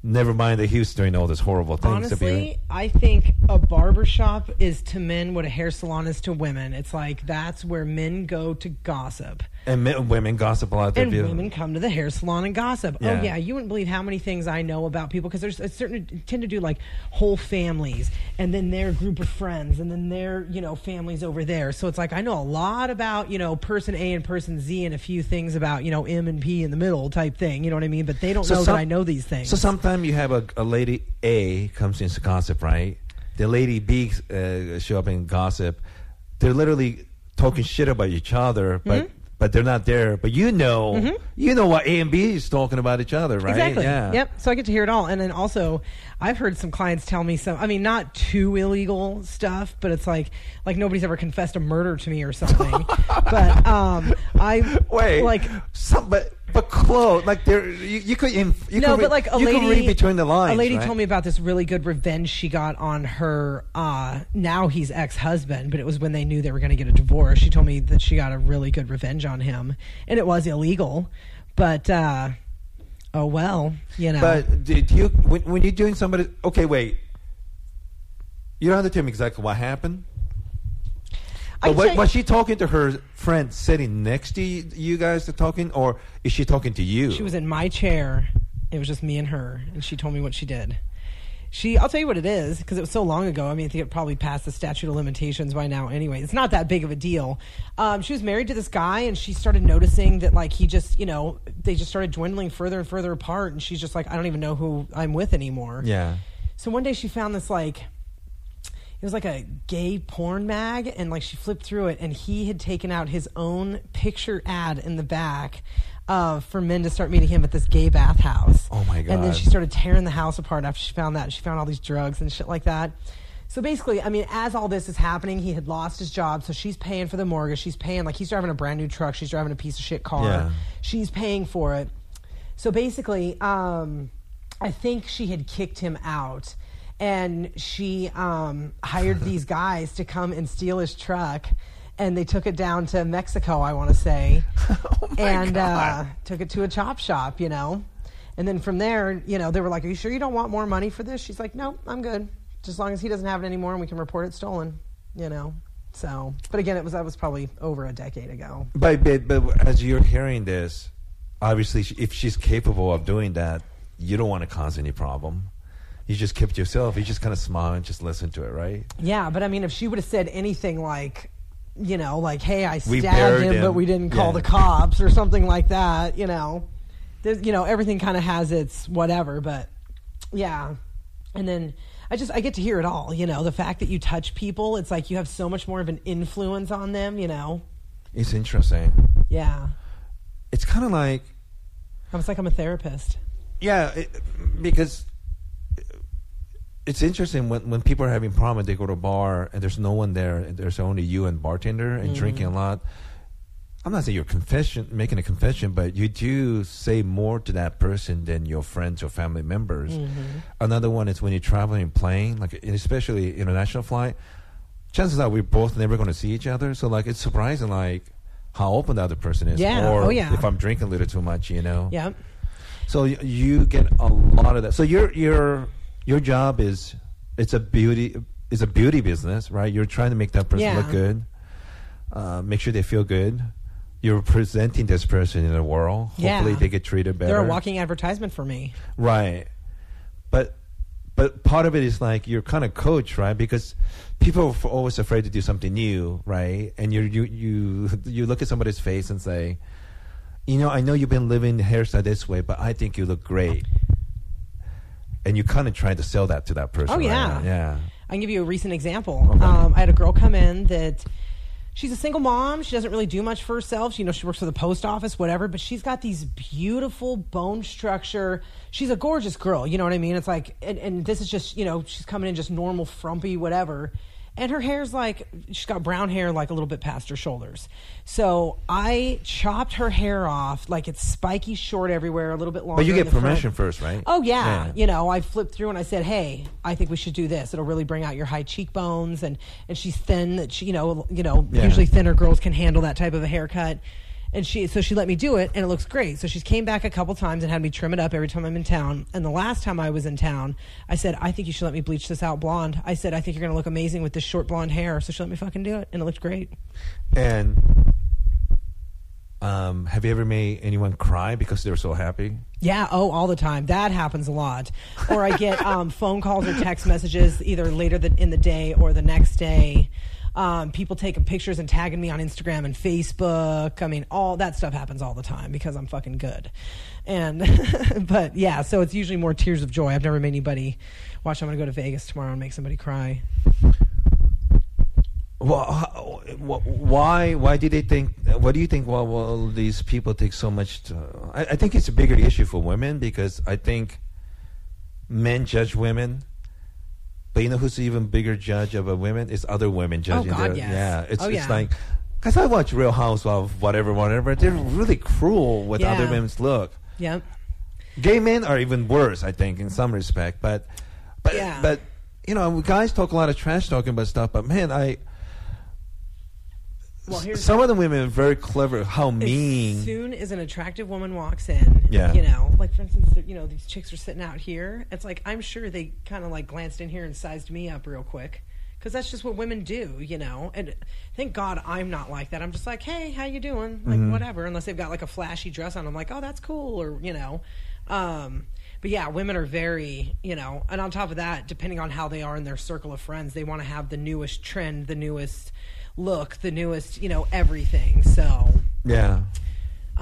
Never mind that he was doing all these horrible things. to be- Honestly, I think a barber shop is to men what a hair salon is to women. It's like that's where men go to gossip. And men, women gossip a lot. And They- women come to the hair salon and gossip. Yeah. Oh yeah, you wouldn't believe how many things I know about people because there's a certain tend to do like whole families and then their group of friends and then their you know families over there. So it's like I know a lot about you know person A and person Z and a few things about you know M and P in the middle type thing. You know what I mean? But they don't know some- that I know these things. So sometimes you have a, a lady A comes in to gossip, right? The lady B uh, show up and gossip. They're literally talking shit about each other, but Mm-hmm. But they're not there. But you know, you know what A and B is talking about each other, right? Exactly. Yeah. Yep. So I get to hear it all. And then also, I've heard some clients tell me some, I mean, not too illegal stuff, but it's like, like nobody's ever confessed a murder to me or something. [LAUGHS] but, um, I, Wait, like, some, but but close. Like there, you, you could inf- you no, could but read- like a you lady, could read between the lines. A lady right? told me about this really good revenge she got on her. Uh, now he's ex husband, but it was when they knew they were going to get a divorce. She told me that she got a really good revenge on him, and it was illegal, but uh, oh well, you know. But did you when, when you're doing somebody? Okay, wait. You don't have to tell me exactly what happened. But what, was she talking to her friend sitting next to you, you guys are talking, or is she talking to you? She was in my chair. It was just me and her, and she told me what she did. She, I'll tell you what it is because it was so long ago. I mean, I think it probably passed the statute of limitations by now. Anyway, it's not that big of a deal. Um, she was married to this guy, and she started noticing that like he just, you know, they just started dwindling further and further apart, and she's just like, I don't even know who I'm with anymore. Yeah. So one day she found this like it was like a gay porn mag and like she flipped through it and he had taken out his own picture ad in the back uh, for men to start meeting him at this gay bathhouse. Oh, my god! And then she started tearing the house apart after she found that. She found all these drugs and shit like that. So basically, I mean, as all this is happening, he had lost his job, so she's paying for the mortgage. She's paying like he's driving a brand new truck. She's driving a piece of shit car. Yeah. She's paying for it. So basically, um, I think she had kicked him out, and she um, hired [LAUGHS] these guys to come and steal his truck, and they took it down to Mexico, I want to say, [LAUGHS] and Uh, took it to a chop shop, you know. And then from there, you know, they were like, "Are you sure you don't want more money for this?" She's like, "No, I'm good. Just as long as he doesn't have it anymore, and we can report it stolen." You know. So, but again, it was that was probably over a decade ago. But, but but as you're hearing this, obviously, if she's capable of doing that, you don't want to cause any problem. You just kept yourself. You just kind of smile and just listen to it, right? Yeah, but I mean, if she would have said anything like, you know, like, "Hey, I We stabbed buried him, him." but we didn't call Yeah. the cops" or something like that, you know, there's, you know, everything kind of has its whatever. But yeah, and then I just I get to hear it all. You know, the fact that you touch people, it's like you have so much more of an influence on them. You know, It's interesting. yeah. It's kind of like It's like I'm a therapist. Yeah, it, because it's interesting when, when people are having problems, they go to a bar and there's no one there, and there's only you and bartender and mm-hmm. drinking a lot. I'm not saying you're confession making a confession, but you do say more to that person than your friends or family members. Mm-hmm. Another one is when you're traveling and playing, like especially international flight. Chances are we're both never going to see each other, so like it's surprising, like how open the other person is. Yeah, Or oh, yeah. if I'm drinking a little too much, you know. Yeah. So you get a lot of that. So your your your job is it's a beauty it's a beauty business, right? You're trying to make that person Yeah. look good, uh, make sure they feel good. You're presenting this person in the world. Hopefully, Yeah. they get treated better. They're a walking advertisement for me. right? But but part of it is like you're kind of coach, right? Because people are always afraid to do something new, right? And you you you [LAUGHS] you look at somebody's face and say, you know, I know you've been living the hairstyle this way, but I think you look great. And you kind of try to sell that to that person. Oh, right? yeah. yeah. I can give you a recent example. Okay. Um, I had a girl come in that she's a single mom. She doesn't really do much for herself. You know, she works for the post office, whatever. But she's got these beautiful bone structure. She's a gorgeous girl. You know what I mean? It's like, and, and this is just, you know, she's coming in just normal, frumpy, whatever. And her hair's like she's got brown hair like a little bit past her shoulders. So I chopped her hair off like it's spiky short everywhere, a little bit longer. But you get the front. permission first, right? Oh yeah. you know, I flipped through and I said, "Hey, I think we should do this. It'll really bring out your high cheekbones." And and she's thin. That she, you know, you know, Yeah. usually thinner girls can handle that type of a haircut. And she, so she let me do it, and it looks great. So she's came back a couple times and had me trim it up every time I'm in town. And the last time I was in town, I said, "I think you should let me bleach this out blonde." I said, "I think you're going to look amazing with this short blonde hair." So she let me fucking do it, and it looked great. And um, have you ever made anyone cry because they're so happy? Yeah, oh, all the time. That happens a lot. Or I get um, phone calls or text messages either later the, in the day or the next day. Um, people taking pictures and tagging me on Instagram and Facebook. I mean, all that stuff happens all the time because I'm fucking good. And, [LAUGHS] but yeah, so it's usually more tears of joy. I've never made anybody watch. I'm going to go to Vegas tomorrow and make somebody cry. Well, why? Why did they think? What do you think? Well, well these people take so much. To, I, I think it's a bigger issue for women because I think men judge women, but you know who's even bigger judge of a women? It's other women oh, judging. Oh God, their, yes. Yeah, it's Oh, it's yeah. like because I watch Real House of whatever, whatever. They're really cruel with Yeah. other women's look. Yep. Gay men are even worse, I think, in some respect. But, but, Yeah. but you know, guys talk a lot of trash talking about stuff. But man, I Well, here's some of the women are very clever. How mean As mean? soon as an attractive woman walks in, Yeah. you know, like for instance, you know, these chicks are sitting out here. It's like I'm sure they kind of like glanced in here and sized me up real quick because that's just what women do, you know. And thank God I'm not like that. I'm just like, hey, how you doing? Like Mm-hmm. whatever. Unless they've got like a flashy dress on, I'm like, oh, that's cool, or you know. Um, but yeah, women are very, you know, and on top of that, depending on how they are in their circle of friends, they want to have the newest trend, the newest look, the newest, you know, everything. So Yeah,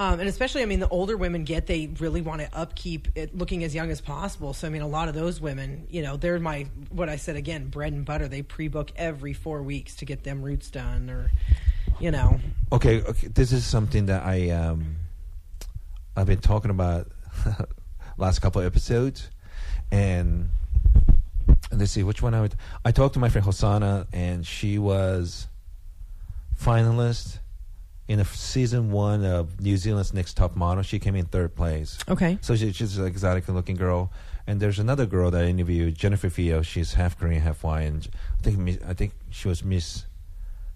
um, and especially, I mean, the older women get, they really want to upkeep it looking as young as possible. So, I mean, a lot of those women, you know, they're my, what I said again, bread and butter. They pre book every four weeks to get them roots done or, you know. okay, okay. This is something that I um, I've been talking about [LAUGHS] last couple of episodes, and let's see which one I would. I talked to my friend Hosanna, and she was finalist in a season one of New Zealand's Next Top Model. She came in third place. Okay. So she, she's an exotic looking girl. And there's another girl that I interviewed, Jennifer Fio. She's half Korean, half white. And I think I think she was Miss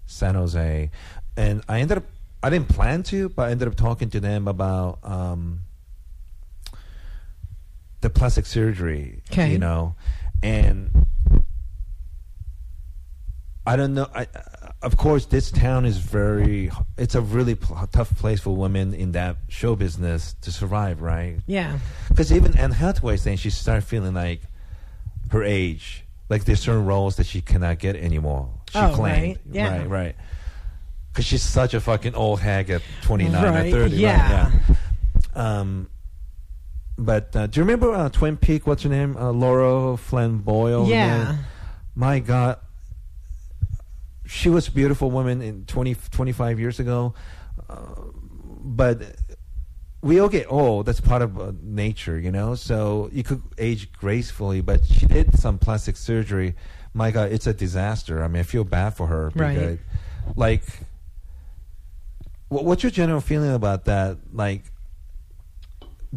San Jose. And I ended up I didn't plan to, but I ended up talking to them about um, the plastic surgery. Okay. You know, and I don't know. I, of course, this town is very. It's a really tough place for women in that show business to survive, right? Yeah. Because even Anne Hathaway saying she started feeling like her age, like there's certain roles that she cannot get anymore. She Oh, claimed, right. Yeah. right, right. Because she's such a fucking old hag at 29 Right, or 30. right? yeah. Um, but uh, do you remember uh, Twin Peak? What's her name? Uh, Lara Boyle. Yeah. My God, she was a beautiful woman in 20, 25 years ago. Uh, but we all get old. That's part of uh, nature, you know. So you could age gracefully, but she did some plastic surgery. My God, it's a disaster. I mean, I feel bad for her. Right. because, Like, what, what's your general feeling about that? Like,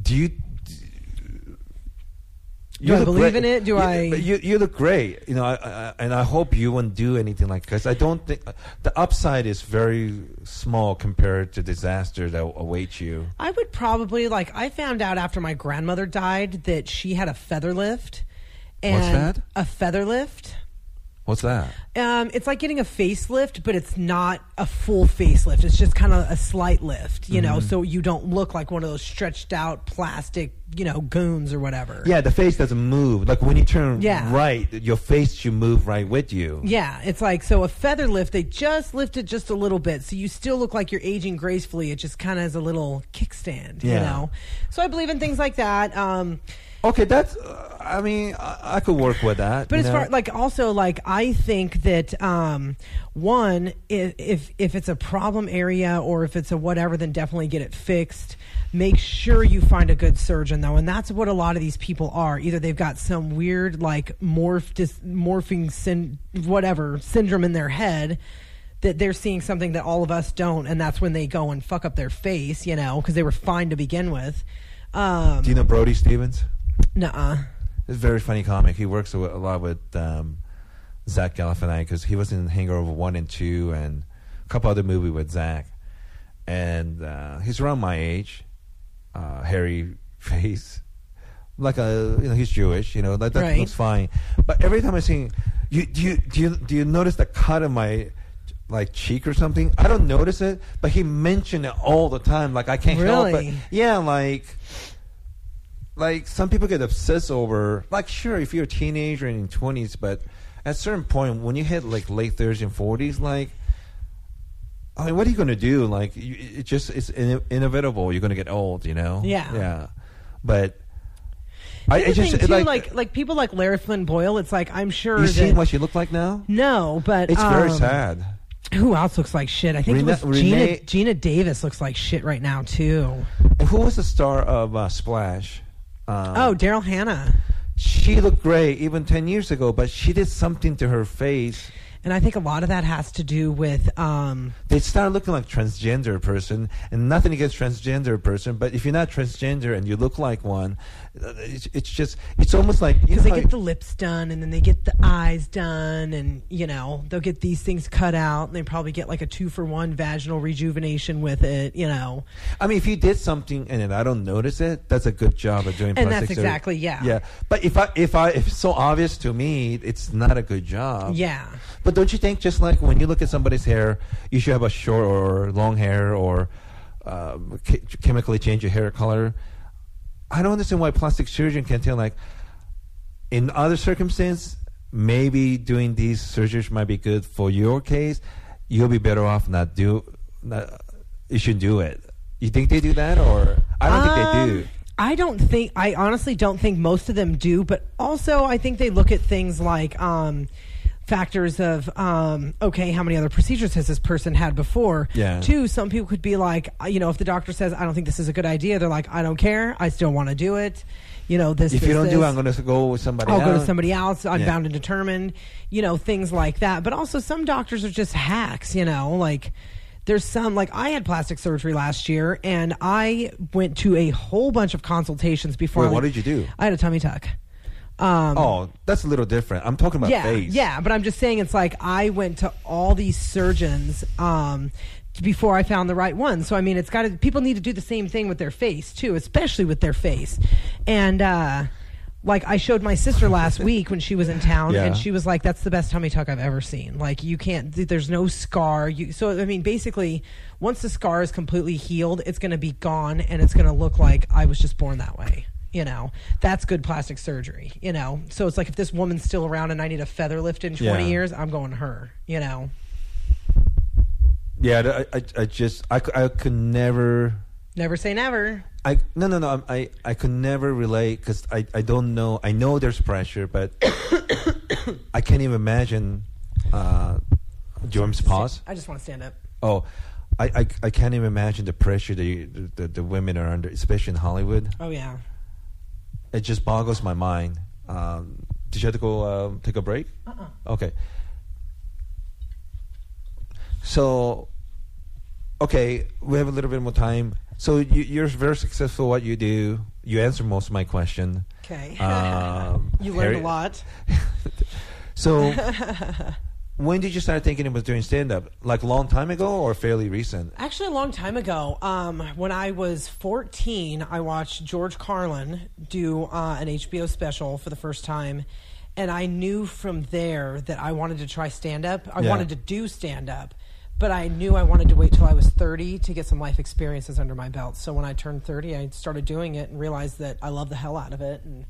do you? Do I believe great. in it? Do You- I- You you look great. You know, I, I, and I hope you won't do anything like because I don't think the upside is very small compared to disaster that awaits you. I would probably, like, I found out after my grandmother died that she had a feather lift. And What's that? A feather lift. What's that? Um, it's like getting a facelift, but it's not a full facelift. It's just kind of a slight lift, you Mm-hmm. know, so you don't look like one of those stretched out plastic, you know, goons or whatever. Yeah, the face doesn't move. Like when you turn Yeah. right, your face should move right with you. Yeah, it's like so a feather lift. They just lift it just a little bit, so you still look like you're aging gracefully. It just kind of has a little kickstand, you know. So I believe in things like that. Um, Okay, that's. Uh, I mean, I, I could work with that. But as know? far like also like I think that um, one if, if if it's a problem area or if it's a whatever, then definitely get it fixed. make sure you find a good surgeon though and that's what a lot of these people are either they've got some weird like morph dis, morphing syn, whatever syndrome in their head that they're seeing something that all of us don't and that's when they go and fuck up their face you know because they were fine to begin with um Do you know Brody Stevens? Nuh-uh. It's a very funny comic. He works a, a lot with um, Zach Galifianakis because he was in Hangover One and Two and a couple other movie with Zach. And uh, he's around my age, uh, hairy face, like a you know he's Jewish. You know that, that Right. looks fine. But every time I see, you do you do you do you notice the cut of my like cheek or something? I don't notice it, but he mentioned it all the time. Like I can't help Really? it. Yeah, like like some people get obsessed over like sure if you're a teenager and in your 20s but at a certain point when you hit like late 30s and 40s like I mean, what are you going to do? Like, you, it just it's in, inevitable. You're going to get old, you know. Yeah. yeah. But I, I just too, like, like, like people like Lara Flynn Boyle. It's like I'm sure you that see what she looked like now. no, but It's very um, sad. Who else looks like shit? I think Rene- it was Gina, Renee- Geena Davis looks like shit right now too. Who was the star of uh, Splash? Um, Oh, Daryl Hannah. she looked great even ten years ago, but she did something to her face. And I think a lot of that has to do with um, they start looking like transgender person and nothing against transgender person but if you're not transgender and you look like one uh, it's, it's just it's almost like because they get the lips done and then they get the eyes done and you know they'll get these things cut out and they probably get like a two for one vaginal rejuvenation with it you know i mean if you did something and then i don't notice it that's a good job of doing And that's surgery. exactly- yeah. yeah but if i if i if it's so obvious to me it's not a good job yeah But don't you think, just like when you look at somebody's hair, you should have a short or long hair or um, ch- chemically change your hair color? I don't understand why plastic surgeon can tell, like, in other circumstances, maybe doing these surgeries might be good for your case. You'll be better off not do, not, you should do it. You think they do that, or I don't think they do. Um, I don't think I honestly don't think most of them do, but also I think they look at things like um, factors of um, okay, how many other procedures has this person had before? Yeah. Two, some people could be like, uh, you know, if the doctor says I don't think this is a good idea, they're like, I don't care, I still want to do it. You know, this. If this, you don't do it, I'm going to go with somebody else. I'll else. go to somebody else. I'm Yeah. bound and determined. You know, things like that. But also, some doctors are just hacks. You know, like there's some like I had plastic surgery last year, and I went to a whole bunch of consultations before. Wait, I what did you do? I had a tummy tuck. Um, Oh, that's a little different. I'm talking about yeah, face. yeah. But I'm just saying, it's like I went to all these surgeons. Um, before I found the right one. So I mean it's got to people need to do the same thing with their face too, especially with their face. And uh like I showed my sister last [LAUGHS] week when she was in town Yeah. and she was like that's the best tummy tuck I've ever seen. Like you can't there's no scar. You so I mean basically once the scar is completely healed, it's going to be gone and it's going to look like I was just born that way. You know, that's good plastic surgery, you know. So it's like if this woman's still around and I need a feather lift in 20 Yeah. years, I'm going to her, you know. Yeah, I, I, I just I, I could never Never say never. I no no no I'm- I I could never relate because I I don't know I know there's pressure but [COUGHS] I can't even imagine. Uh, do you want me to pause? I just want to stand up. Oh, I, I I can't even imagine the pressure the the, the women are under, especially in Hollywood. Oh yeah. It just boggles my mind. Um, did you have to go um, take a break? Uh-uh. Okay. So, okay, we have a little bit more time. So you, you're very successful. at What you do, you answer most of my question. Okay. Um, [LAUGHS] you learned Harry- a lot. [LAUGHS] So, [LAUGHS] when did you start thinking about doing stand up? Like a long time ago or fairly recent? Actually, a long time ago, um, when I was 14, I watched George Carlin do uh, an HBO special for the first time. And I knew from there that I wanted to try stand up. I Yeah. wanted to do stand up. But I knew I wanted to wait till I was 30 to get some life experiences under my belt. So when I turned 30, I started doing it and realized that I love the hell out of it. And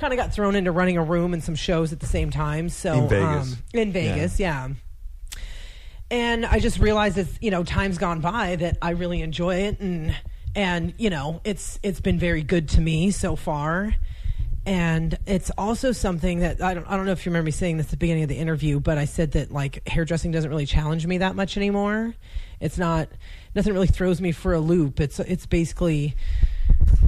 kind of got thrown into running a room and some shows at the same time. So In Vegas. Um, in Vegas, yeah. and I just realized it's you know time's gone by that I really enjoy it and and you know it's it's been very good to me so far and it's also something that I don't I don't know if you remember me saying this at the beginning of the interview but I said that like hairdressing doesn't really challenge me that much anymore It's not nothing really throws me for a loop. It's it's basically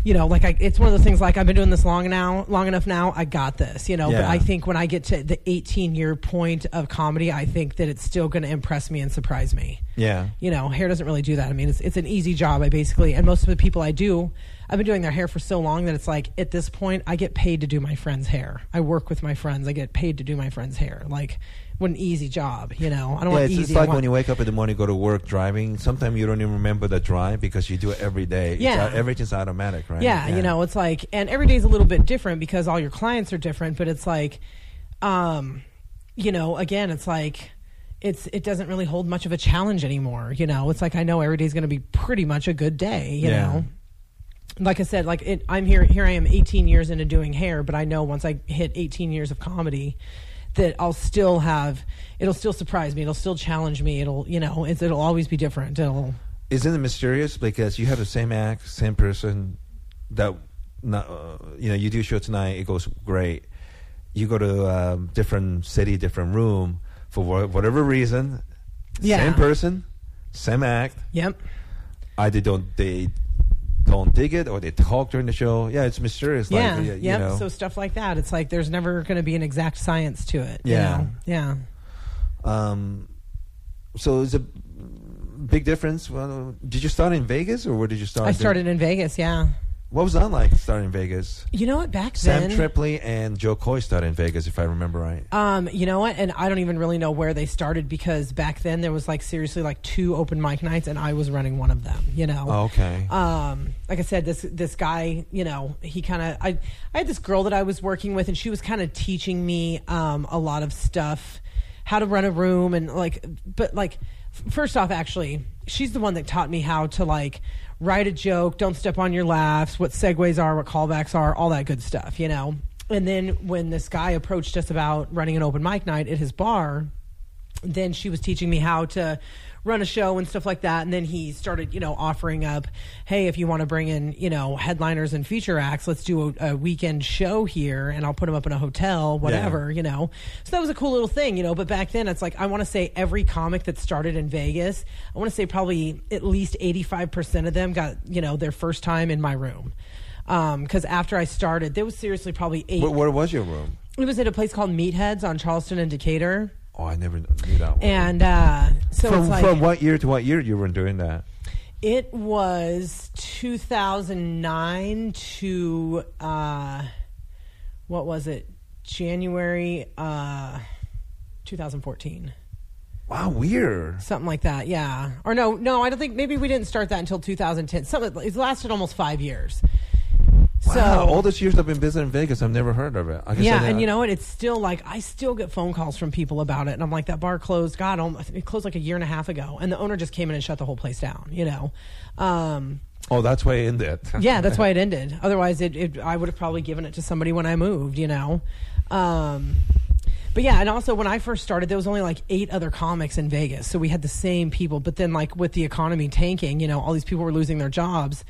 you know, like I, it's one of those things. Like I've been doing this long now, long enough now. I got this, you know. But I think when I get to the 18 year point of comedy, I think that it's still going to impress me and surprise me. Yeah. You know, hair doesn't really do that. I mean, it's it's an easy job. I basically, and most of the people I do, I've been doing their hair for so long that it's like at this point, I get paid to do my friend's hair. I work with my friends. I get paid to do my friend's hair. Like, what an easy job, you know. I don't Yeah, want it's, easy. it's like when you wake up in the morning, go to work driving. Sometimes you don't even remember the drive because you do it every day. Yeah. au- everything's automatic, right? Yeah, you know, it's like, and every day's a little bit different because all your clients are different. But it's like, um, you know, again, it's like, it's it doesn't really hold much of a challenge anymore. You know, it's like I know every day's going to be pretty much a good day. You Yeah. know, like I said, like it, I'm here. Here I am, 18 years into doing hair, but I know once I hit 18 years of comedy. That I'll still have, it'll still surprise me. It'll still challenge me. It'll, you know, it's, it'll always be different. It'll, Isn't it mysterious because you have the same act, same person that, not, uh, you know, you do a show tonight, it goes great. You go to a um, different city, different room for wha- whatever reason. Yeah. Same person, same act. yep. Either don't they don't dig it or they talk during the show. Yeah, it's mysterious. yeah, like, you, yeah. know. So stuff like that. It's like there's never going to be an exact science to it. you Yeah. know? yeah. Um, so it's a big difference. Well, did you start in Vegas or where did you start? I started in Vegas. Yeah. What was that like starting in Vegas? You know what? Back Sam then, Tripoli and Jo Koy started in Vegas, if I remember right. um, you know what? And I don't even really know where they started because back then there was like seriously like two open mic nights, and I was running one of them. You know. Oh, okay. um, like I said, this this guy, you know, he kind of I I had this girl that I was working with, and she was kind of teaching me um, a lot of stuff, how to run a room, and like, but like, f- first off, actually, she's the one that taught me how to like write a joke, don't step on your laughs, what segues are, what callbacks are, all that good stuff, you know. And then when this guy approached us about running an open mic night at his bar, then she was teaching me how to run a show and stuff like that. And then he started you know offering up hey if you want to bring in you know headliners and feature acts let's do a, a weekend show here and i'll put them up in a hotel whatever you know. So that was a cool little thing you know. But back then it's like i want to say every comic that started in vegas i want to say probably at least 85% of them got you know their first time in my room. Um, because after i started there was seriously probably eight Where, where was your room? it was at a place called meatheads on charleston and decatur Oh, I never knew that one. and uh, so from, it's like from what year to what year you were doing that? it was 2009 to uh, what was it? January uh, 2014, Wow, weird. something like that. Yeah, or no, no, I don't think. Maybe we didn't start that until 2010. Something it lasted almost five years. Wow, So all these years I've been visiting Vegas, I've never heard of it. I guess yeah, and you know what? It's still like I still get phone calls from people about it, and I'm like, that bar closed. God, it closed like a year and a half ago, and the owner just came in and shut the whole place down. You know, um, Oh, that's why it ended. [LAUGHS] yeah, that's why it ended. Otherwise, it, it I would have probably given it to somebody when I moved. You know, um, but yeah, and also when I first started, there was only like eight other comics in Vegas, so we had the same people. But then, like with the economy tanking, you know, all these people were losing their jobs.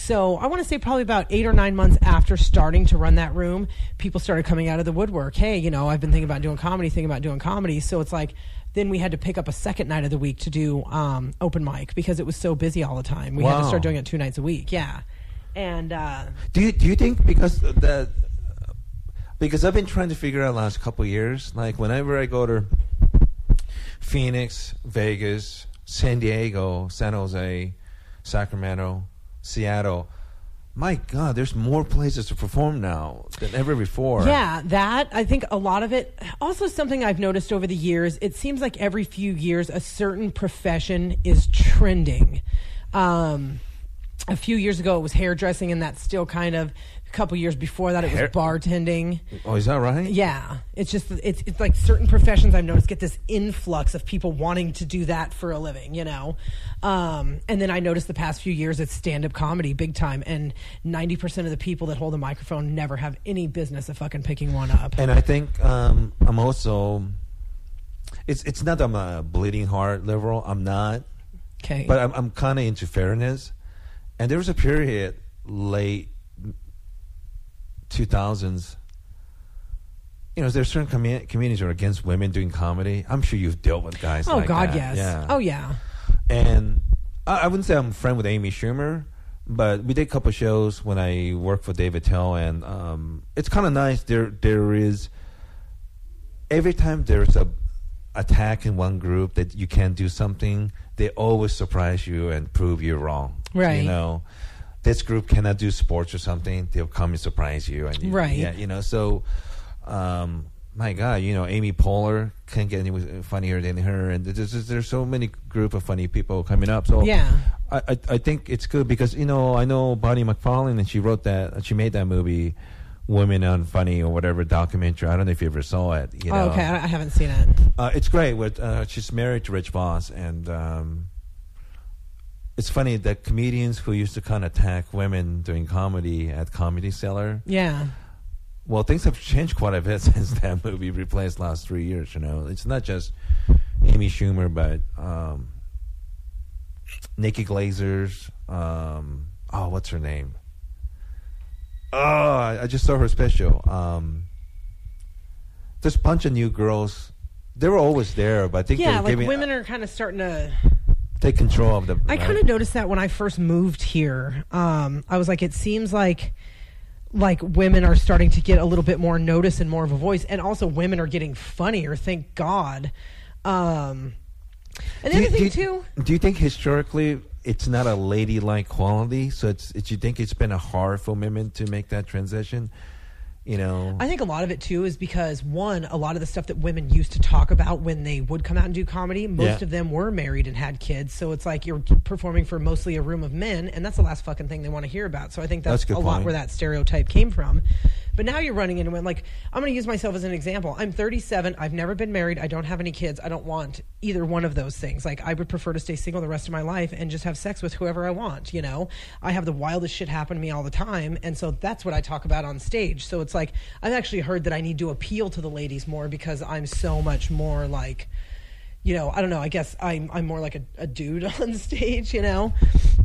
So I want to say probably about eight or nine months after starting to run that room, people started coming out of the woodwork. Hey, you know, I've been thinking about doing comedy, thinking about doing comedy. So it's like then we had to pick up a second night of the week to do um, open mic because it was so busy all the time. We had to start doing it two nights a week. Yeah, and uh, Do you do you think because that because I've been trying to figure out last couple of years, like whenever I go to Phoenix, Vegas, San Diego, San Jose, Sacramento, Seattle, my God, there's more places to perform now than ever before. Yeah, that I think a lot of it. Also, something I've noticed over the years. It seems like every few years a certain profession is trending. Um, a few years ago, it was hairdressing, and that's still kind of. A couple years before that, it was Hair- bartending. Oh, is that right? Yeah, it's just it's it's like certain professions I've noticed get this influx of people wanting to do that for a living, you know. Um, and then I noticed the past few years it's stand up comedy big time, and ninety percent of the people that hold a microphone never have any business of fucking picking one up. And I think um, I'm also. It's it's not that I'm a bleeding heart liberal. I'm not. Okay, But I'm, I'm kind of into fairness. And there was a period late 2000s. You know, there's certain commu- communities that are against women doing comedy. I'm sure you've dealt with guys oh like God, that. yes. Yeah. Oh yeah. and I, I wouldn't say I'm a friend with Amy Schumer, but we did a couple shows when I worked for Dave Attell, and um, it's kind of nice. There, there is every time there's a attack in one group that you can't do something, they always surprise you and prove you're wrong. Right. You know, this group cannot do sports or something, they'll come and surprise you. And you- Right. Yeah. You know, so. Um, my God, you know Amy Poehler can't get any funnier than her, and there's, there's, there's so many group of funny people coming up. So Yeah. I, I I think it's good because you know I know Bonnie McFarlane and she wrote that she made that movie, Women Unfunny or whatever documentary. I don't know if you ever saw it. You know, oh, okay, I I haven't seen it. uh, it's great. With uh, she's married to Rich Voss, and um, it's funny that comedians who used to kind of attack women doing comedy at Comedy Cellar. Yeah. Well, things have changed quite a bit [LAUGHS] since that movie replaced last three years. You know, it's not just Amy Schumer, but um, Nikki Glazer's. Um, oh, what's her name? Oh, I, I just saw her special. Um, there's a bunch of new girls. They were always there, but I think Yeah, they're like giving women are kind of starting to. Take control of the. I kind of noticed that when I first moved here. Um, I was like, it seems like like women are starting to get a little bit more notice and more of a voice, and also women are getting funnier. Thank God. Um, and the Do other thing do too. Do you think historically it's not a ladylike quality? So it's, it's you think it's been a hard for women to make that transition? You know, I think a lot of it too is because one, a lot of the stuff that women used to talk about when they would come out and do comedy, most Yeah. of them were married and had kids. So it's like you're performing for mostly a room of men, and that's the last fucking thing they want to hear about. So I think That's that's, a a lot where that stereotype came from. But now you're running into it. Like I'm going to use myself as an example. I'm 37. I've never been married. I don't have any kids. I don't want either one of those things. Like I would prefer to stay single the rest of my life and just have sex with whoever I want. You know, I have the wildest shit happen to me all the time, and so that's what I talk about on stage. So it's like I've actually heard that I need to appeal to the ladies more because I'm so much more like. You know, I don't know. I guess I'm I'm more like a, a dude [LAUGHS] on stage. You know,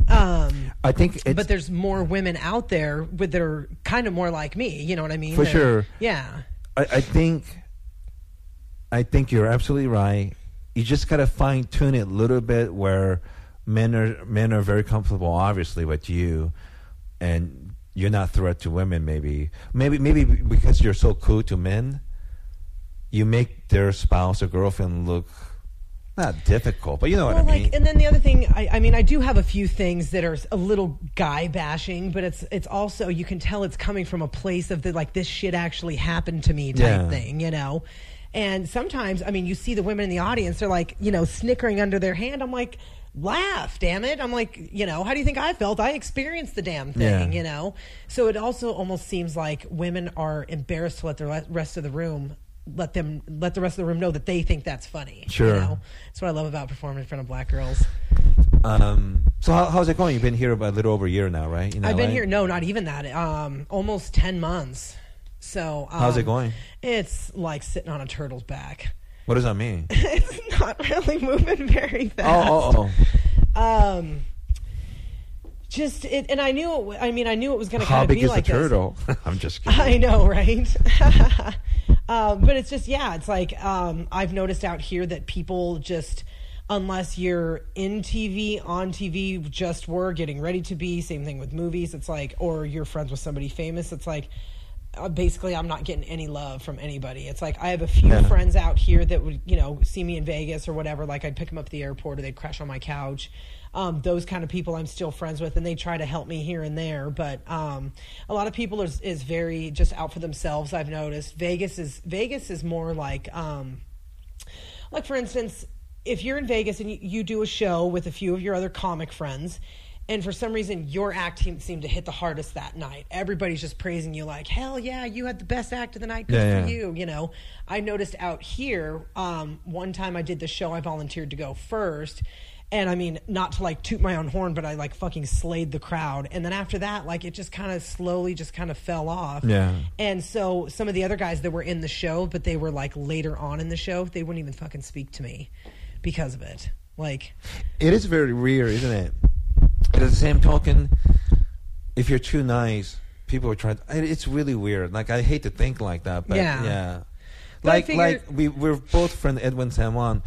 um, I think it's but there's more women out there with that are kind of more like me. You know what I mean? For They're- sure. Yeah. I, I think I think you're absolutely right. You just gotta fine tune it a little bit where men are men are very comfortable, obviously, with you, and you're not threat to women. Maybe, maybe, maybe because you're so cool to men, you make their spouse or girlfriend look not difficult, but you know Well, what I mean. like, and then the other thing, I, I mean, I do have a few things that are a little guy bashing, but it's it's also you can tell it's coming from a place of the like this shit actually happened to me type Yeah. thing, you know. And sometimes, I mean, you see the women in the audience; they're like, you know, snickering under their hand. I'm like, laugh, damn it! I'm like, you know, how do you think I felt? I experienced the damn thing, Yeah. you know. So it also almost seems like women are embarrassed to let the rest of the room. Let them let the rest of the room know that they think that's funny. Sure. You know? That's what I love about performing in front of black girls. um, so how, how's it going? You've been here about a little over a year now, right? In I've been LA? here, no, not even that. Um, almost 10 months. So, um, How's it going? It's like sitting on a turtle's back. What does that mean? [LAUGHS] it's not really [LAUGHS] moving very fast. oh, oh, oh. Um, just it, and I knew. It, I mean, I knew it was going to kind of be is like the this. turtle? [LAUGHS] I'm just kidding. I know, right? Um, but it's just, yeah, it's like um, I've noticed out here that people just, unless you're in TV, on TV, just were getting ready to be. Same thing with movies. It's like, or you're friends with somebody famous. It's like. Uh, basically, I'm not getting any love from anybody. It's like I have a few Yeah. friends out here that would, you know, see me in Vegas or whatever. Like I'd pick them up at the airport or they'd crash on my couch. Um, those kind of people I'm still friends with, and they try to help me here and there. But um, a lot of people is, is very just out for themselves. I've noticed Vegas is Vegas is more like um, like for instance, if you're in Vegas and you, you do a show with a few of your other comic friends, and for some reason your act seemed to hit the hardest that night, everybody's just praising you like, hell yeah, you had the best act of the night. Good Yeah, for yeah. you. You know, I noticed out here, um, one time I did the show, I volunteered to go first. And I mean, not to like toot my own horn, but I like fucking slayed the crowd. And then after that, like it just kind of slowly just kind of fell off. Yeah. And so some of the other guys that were in the show, but they were like later on in the show, they wouldn't even fucking speak to me because of it. Like, It is very weird, isn't it? But at the same token, if you're too nice, people are trying. To, It's really weird. Like I hate to think like that, but Yeah. yeah. Like figure- like we we're both friend Edwin San Juan.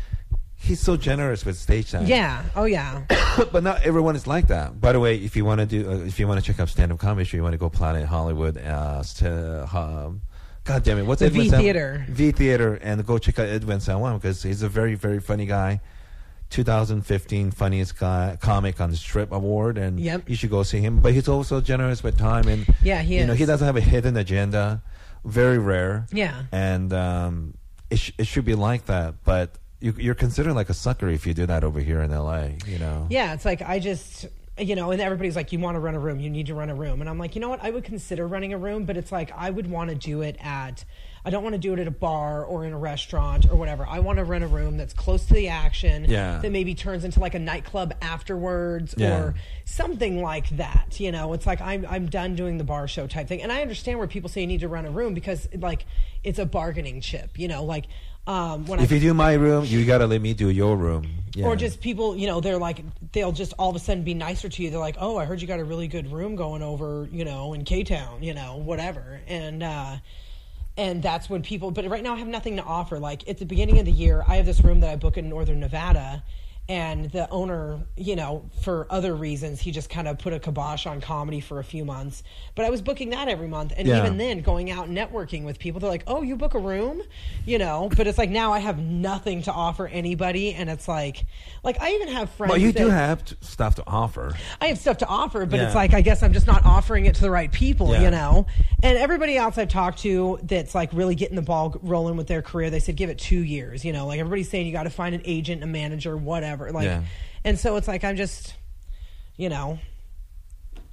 He's so generous with stage time. Yeah. Oh yeah. [COUGHS] but not everyone is like that. By the way, if you want to do, uh, if you want to check out stand-up comedy, you want to go Planet Hollywood. Uh, st- um, God damn it, what's The Edwin V San- Theater. V Theater, and go check out Edwin San Juan because he's a very, very funny guy. 2015 funniest guy comic on the Strip Award, and Yep. you should go see him. But he's also generous with time, and Yeah, he you know he doesn't have a hidden agenda. Very rare Yeah. and um, it, sh- it should be like that. But you, you're considered like a sucker if you do that over here in LA. You know. Yeah, it's like I just you know, and everybody's like, you want to run a room, you need to run a room, and I'm like, you know what, I would consider running a room, but it's like I would want to do it at. I don't want to do it at a bar or in a restaurant or whatever. I want to rent a room that's close to the action. Yeah. That maybe turns into like a nightclub afterwards Yeah. or something like that. You know, it's like I'm I'm done doing the bar show type thing, and I understand where people say you need to run a room because like it's a bargaining chip. You know, like um, when If I you do my room, you gotta let me do your room. Yeah. or just people, you know, they're like, they'll just all of a sudden be nicer to you. They're like, oh, I heard you got a really good room going over, you know, in K Town, you know, whatever. And, uh, and that's when people, but right now I have nothing to offer. Like at the beginning of the year, I have this room that I book in Northern Nevada. And the owner, you know, for other reasons, he just kind of put a kibosh on comedy for a few months. But I was booking that every month. And Yeah. even then, going out networking with people, they're like, oh, you book a room? You know, but it's like now I have nothing to offer anybody. And it's like, like I even have friends. well, you that, do have t- stuff to offer. I have stuff to offer, but it's like I guess I'm just not offering it to the right people, Yeah. you know. And everybody else I've talked to that's like really getting the ball rolling with their career, they said give it two years, you know. Like everybody's saying, you got to find an agent, a manager, whatever. Like, Yeah. and so it's like I'm just, you know,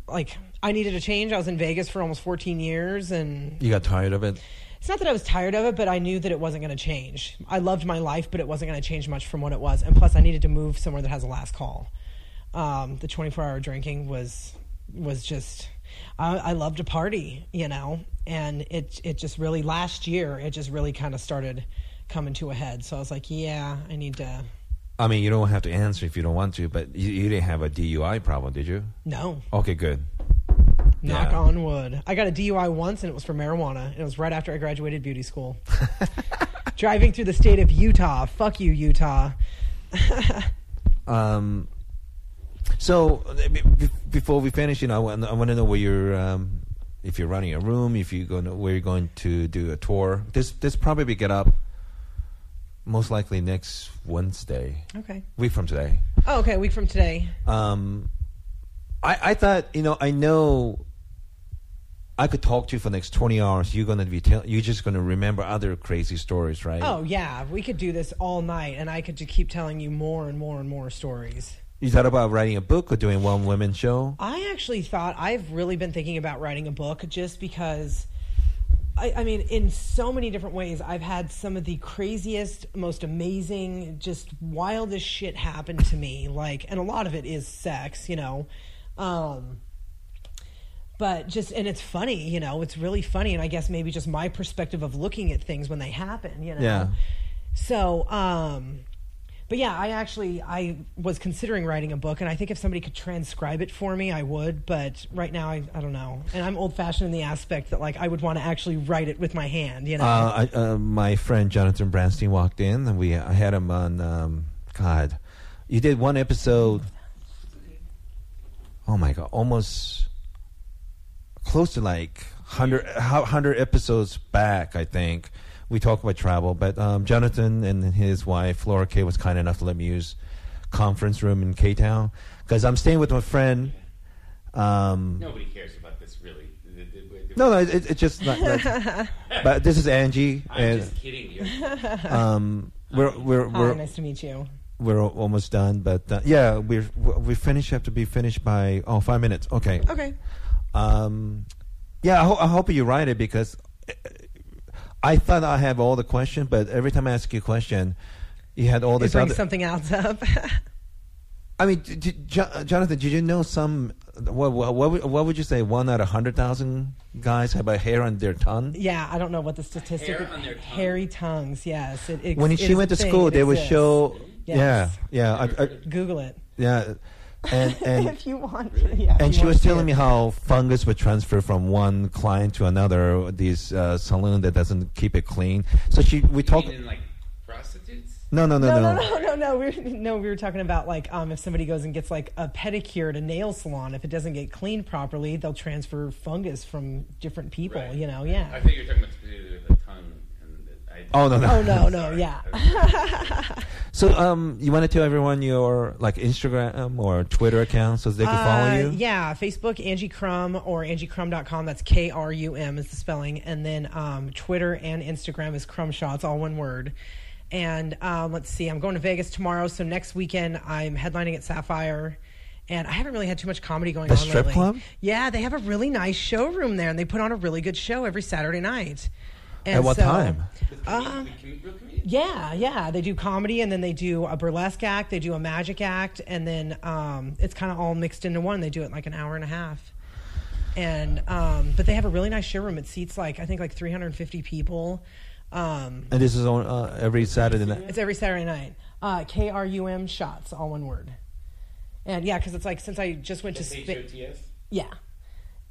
like I needed a change. I was in Vegas for almost 14 years, and You got tired of it. it's not that I was tired of it, but I knew that it wasn't going to change. I loved my life, but it wasn't going to change much from what it was. And plus, I needed to move somewhere that has a last call. Um, the 24 hour drinking was was just. I, I love to party, you know, and it it just really last year it just really kind of started coming to a head. So I was like, yeah, I need to. I mean, you don't have to answer if you don't want to, but you, you didn't have a DUI problem, did you? No, Okay, good. knock Yeah. on wood. I got a DUI once, and it was for marijuana. And it was right after I graduated beauty school. [LAUGHS] Driving through the state of Utah. Fuck you, Utah. [LAUGHS] Um, so uh, be- be- before we finish, you know, I want, I want to know where you're, um, if you're running a room, if you're going to, where you're going to do a tour. This this probably get up most likely next Wednesday, Okay. week from today. Oh, okay. Week from today. Um, I I thought you know I know. I could talk to you for the next twenty hours. You're gonna be tell, you're just gonna remember other crazy stories, right? Oh yeah, we could do this all night, and I could just keep telling you more and more and more stories. You thought about writing a book or doing one woman show? I actually thought I've really been thinking about writing a book just because. I, I mean, in so many different ways, I've had some of the craziest, most amazing, just wildest shit happen to me. Like, and a lot of it is sex, you know. Um, but just, and it's funny, you know, it's really funny. And I guess maybe just my perspective of looking at things when they happen, you know. Yeah. So, um, but yeah, I actually I was considering writing a book, and I think if somebody could transcribe it for me, I would. But right now, I, I don't know, and I'm old fashioned in the aspect that like I would want to actually write it with my hand, you know. Uh, I, uh, my friend Jonathan Branstein walked in, and we I had him on. Um, God, you did one episode. Oh my God, almost close to like hundred hundred episodes back. I think we talk about travel, but um, Jonathan and his wife Laura Kay was kind enough to let me use conference room in K Town because I'm staying with my friend. Um, Nobody cares about this, really. The- the- the- no, no, it, it's just not. not- [LAUGHS] but this is Angie, I'm and just kidding you. um, we're we're Hi, we're nice to meet you. we're al- almost done. But uh, yeah, we're we finish have to be finished by oh five minutes. Okay. Okay. Um, yeah, I, ho- I hope you write it because I thought I have all the questions, but every time I ask you a question, you had all It this brings other. something else up. [LAUGHS] I mean, d- d- Jo- uh, Jonathan, did you know some? What, what, what, would- what would you say? One out of hundred thousand guys have a hair on their tongue. yeah, I don't know what the statistic. Hair on their tongue. Hairy tongues. Yes. It, it, When it she went to thing. school, It they would show. Yes. Yeah, yeah, I, I, Google it yeah, and [LAUGHS] and if you want. Yeah, And she was telling me how fungus would transfer from one client to another. This uh, saloon that doesn't keep it clean. So she, we talked. mean like prostitutes? No, no, no, No, no. no, no, no, no. We were, no, we were talking about like um, if somebody goes and gets like a pedicure at a nail salon, if it doesn't get cleaned properly, they'll transfer fungus from different people. Right. You know, yeah. I yeah. thought you were talking about specifically the tongue. And the, I, Oh, no, no. Oh no, no, yeah. [LAUGHS] So, um, you want to tell everyone your like Instagram or Twitter account so they can follow Uh, you? Yeah, Facebook Angie Krum or AngieKrum.com. That's K R U M is the spelling, and then um, Twitter and Instagram is Krum Shots, all one word. And um, let's see, I'm going to Vegas tomorrow, so next weekend I'm headlining at Sapphire. And I haven't really had too much comedy going The on strip lately. club? Yeah, they have a really nice showroom there, and they put on a really good show every Saturday night. And At what so- time? Uh, With com- real comedians? yeah, yeah. They do comedy and then they do a burlesque act, they do a magic act, and then um, it's kind of all mixed into one. They do it like an hour and a half. And um, but they have a really nice showroom. It seats like I think like 350 people. Um, And this is on uh, every Saturday night. it's every Saturday night. Uh, K R U M shots, all one word. And yeah, because it's like since I just went to Spain, S-H-O-T-S? yeah.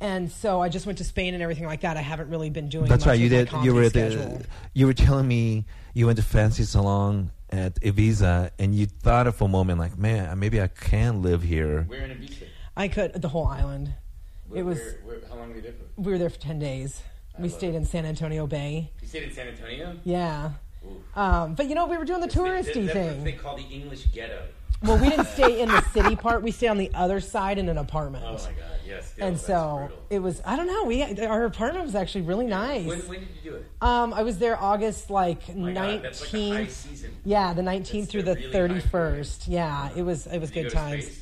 And so I just went to Spain and everything like that. I haven't really been doing. That's much right. You did. You were schedule. the. You were telling me you went to fancy salon at Ibiza, and you thought for a moment, like, man, maybe I can live here. Where in Ibiza? I could the whole island. Where, It was- Where, where, how long were you there for? We were there for 10 days. We love stayed in San Antonio Bay. You stayed in San Antonio? Yeah. Um, but you know, we were doing the That's- touristy that's what they thing. call the English ghetto. Well, we didn't [LAUGHS] stay in the city part. We stayed on the other side in an apartment. Oh my God! Still, and so brutal. it was, I don't know, we our apartment was actually really nice. When, when did you do it? um, I was there August like Oh God, that's like 19th. season. yeah, the 19th That's through the the really high 31st. Yeah, it was it was Did good times.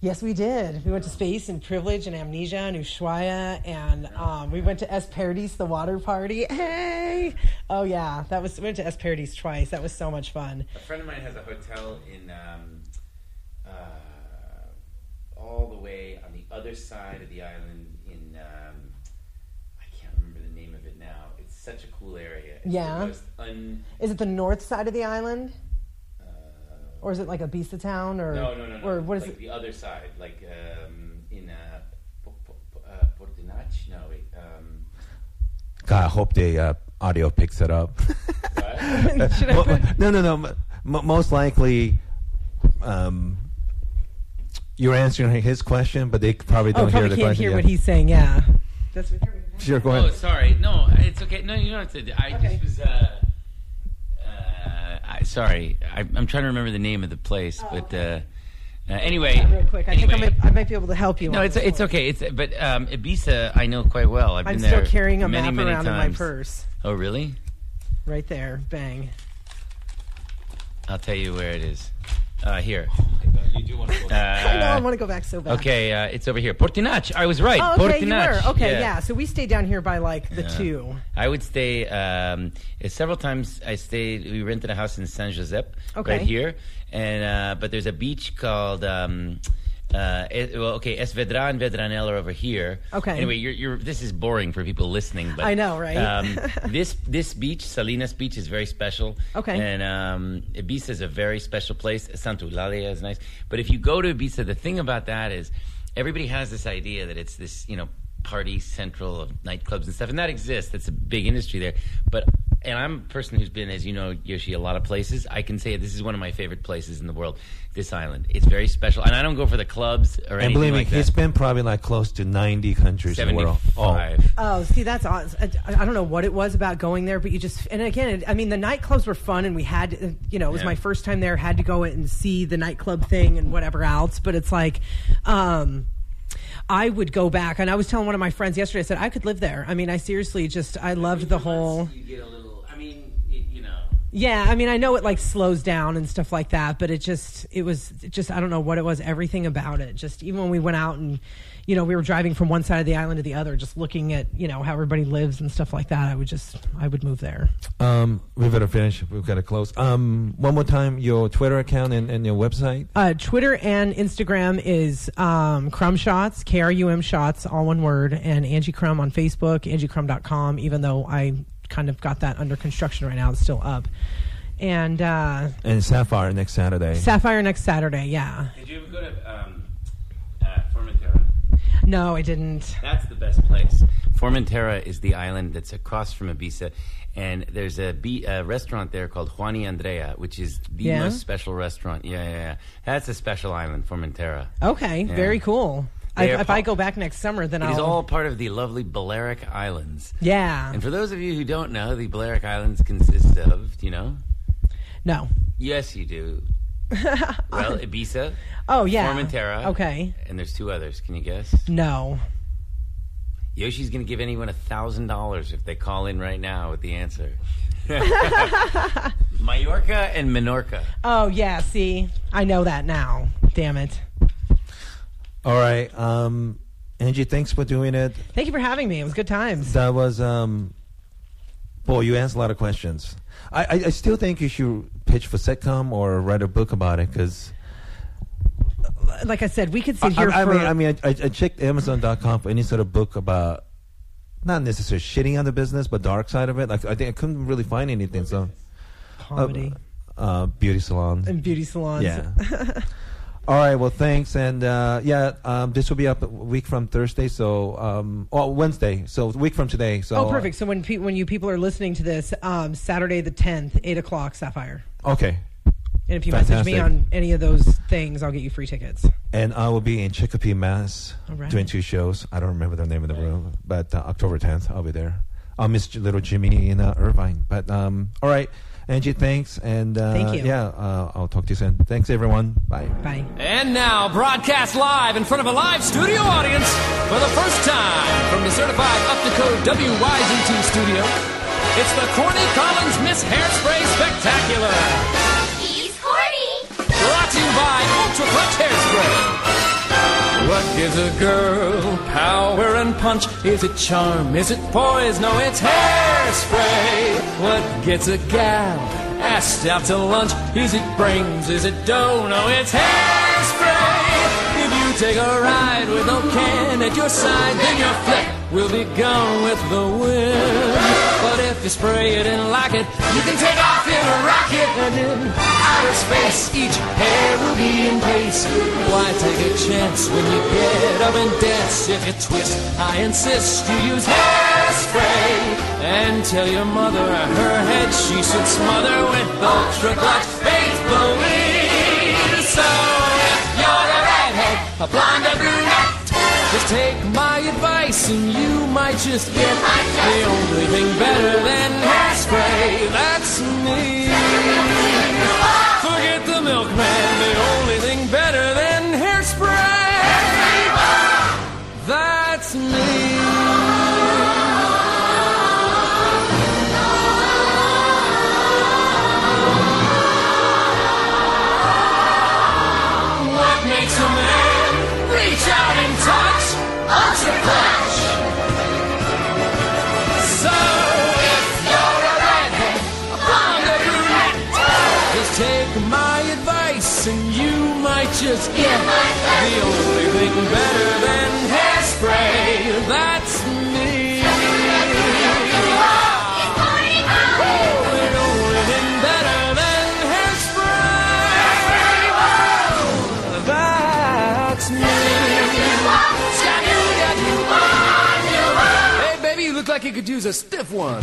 Yes, we did. We went to space and privilege and amnesia and Ushuaia, and um, we went to Es Paradis, the water party. [LAUGHS] Hey, oh yeah, that was we went to Es Paradis twice. That was so much fun. A friend of mine has a hotel in um, uh, all the way the other side of the island in um, I can't remember the name of it now. It's such a cool area. It's Yeah. The most un, Is it the north side of the island, uh, or is it like a Ibiza town, or no, no, no, no. or what is like it? the other side, like um, in uh, P- P- uh, Portinatx? No, wait. Um, God, I hope the uh, audio picks it up. what? [LAUGHS] [LAUGHS] Should Mo- no, no, no. m- m- most likely, um, you're answering his question, but they probably don't oh, hear probably the can't question. hear yet. what he's saying. Yeah, that's what. Sure, go ahead. Oh, ahead. sorry. No, it's okay. No, you don't have to. I Okay. just was. Uh, uh, I, sorry, I, I'm trying to remember the name of the place, but uh, uh, anyway. Real quick, I anyway, think I might, I might be able to help you. No, on it's this it's one. okay. It's but um, Ibiza, I know quite well. I've been I'm been still there carrying a many, map many around in my times. purse, Oh, really? right there. Bang. I'll tell you where it is. Uh, here. You do want to go. I know. I Uh, want to go back so bad. okay, uh, it's over here. Portinatx. I was right. Oh, okay, you were. Okay, yeah. So we stayed down here by like the Yeah. two. I would stay um, uh, several times. I stayed. We rented a house in San Josep, Okay. right here, and uh, but there's a beach called. Um, uh, it, well, okay, Es Vedra and Vedranell are over here. Okay. Anyway, you're, you're, this is boring for people listening, but I know, right? Um, [LAUGHS] this this beach, Salinas Beach, is very special. Okay. And um, Ibiza is a very special place. Santa Eulalia is nice, but if you go to Ibiza, the thing about that is everybody has this idea that it's this, you know, party central of nightclubs and stuff, and that exists. That's a big industry there. But and I'm a person who's been, as you know, Yoshi, a lot of places. I can say this is one of my favorite places in the world. This island, it's very special, and I don't go for the clubs or And anything believe me, like he's that. been probably like close to 90 countries in the world. Oh. Oh, see, that's awesome. I, I don't know what it was about going there, but you just and again, I mean, the nightclubs were fun, and we had, uh, you know, it was Yeah. my first time there. Had to go and see the nightclub thing and whatever else. But it's like, um, I would go back, and I was telling one of my friends yesterday. I said I could live there. I mean, I seriously just I loved the whole. Yeah, I mean, I know it like slows down and stuff like that, but it just, it was it just, I don't know what it was. Everything about it, just even when we went out and, you know, we were driving from one side of the island to the other, just looking at, you know, how everybody lives and stuff like that. I would just, I would move there. Um, we better finish. We've got to close. Um, one more time, your Twitter account and, and your website. Uh, Twitter and Instagram is um, Krum Shots, K R U M Shots, all one word, and Angie Krum on Facebook, angiekrum.com, even though I kind of got that under construction right now. It's still up. And uh, And Sapphire next Saturday. Sapphire next Saturday, yeah. Did you ever go to um, uh, Formentera? No, I didn't. That's the best place. Formentera is the island that's across from Ibiza, and there's a, be- a restaurant there called Juan y Andrea, which is the Yeah? most special restaurant. Yeah, yeah, yeah. That's a special island, Formentera. Okay, Yeah. very cool. I, if I go back next summer, then I'll. all part of the lovely Balearic Islands. yeah. And for those of you who don't know, the Balearic Islands consist of, do you know? No. Yes, you do. [LAUGHS] well, Ibiza, Oh yeah. Formentera. Okay. And there's two others. Can you guess? No. Yoshi's going to give anyone a thousand dollars if they call in right now with the answer. [LAUGHS] Mallorca and Menorca. Oh yeah. See, I know that now. Damn it. All right, um, Angie, thanks for doing it. Thank you for having me. It was good times. That was, um, boy, you answered a lot of questions. I, I, I still think you should pitch for sitcom or write a book about it because Like I said, we could sit here I for. mean, I mean, I, I checked Amazon.com for any sort of book about not necessarily shitting on the business, but dark side of it. Like I think I couldn't really find anything. So, comedy uh, beauty salons, and beauty salons. Yeah. [LAUGHS] All right. Well, thanks, and uh, yeah, um, this will be up a week from Thursday. So, um, oh, Wednesday. So, a week from today. So, Oh, perfect. So when pe- when you people are listening to this, um, Saturday the tenth, eight o'clock, Sapphire. Okay. And if you message me Fantastic. on any of those things, I'll get you free tickets. And I will be in Chicopee, Mass, All right. doing two shows. I don't remember the name of the room, but uh, October 10th, I'll be there. I'll miss J- little Jimmy in uh, Irvine. But um, all right, Angie, thanks, and uh, Thank you. Yeah, uh, I'll talk to you soon. Thanks, everyone. Bye. Bye. And now, broadcast live in front of a live studio audience for the first time from the certified up to code WYZT studio, it's the Corny Collins Miss Hairspray Spectacular. He's corny. Brought to you by Ultra Clutch Hairspray. What gives a girl power and punch? Is it charm? Is it poise? No, it's hairspray. What gets a gal asked out to lunch? Is it brains? Is it dough? No, it's hairspray. If you take a ride with no can at your side, then you're flick will be gone with the wind. But if you spray it and like it, you can take off in a rocket and in outer space, each hair will be in place. Why take a chance when you get up and dance? If you twist, I insist you use hairspray and tell your mother her head she should smother with ultra clutch faithfully. So if you're a redhead, a blonde, a brunette. Just take advice and you might just get the only thing better than hairspray. That's me. Forget the milkman, the only thing better than take my advice and you might just get the only use a stiff one.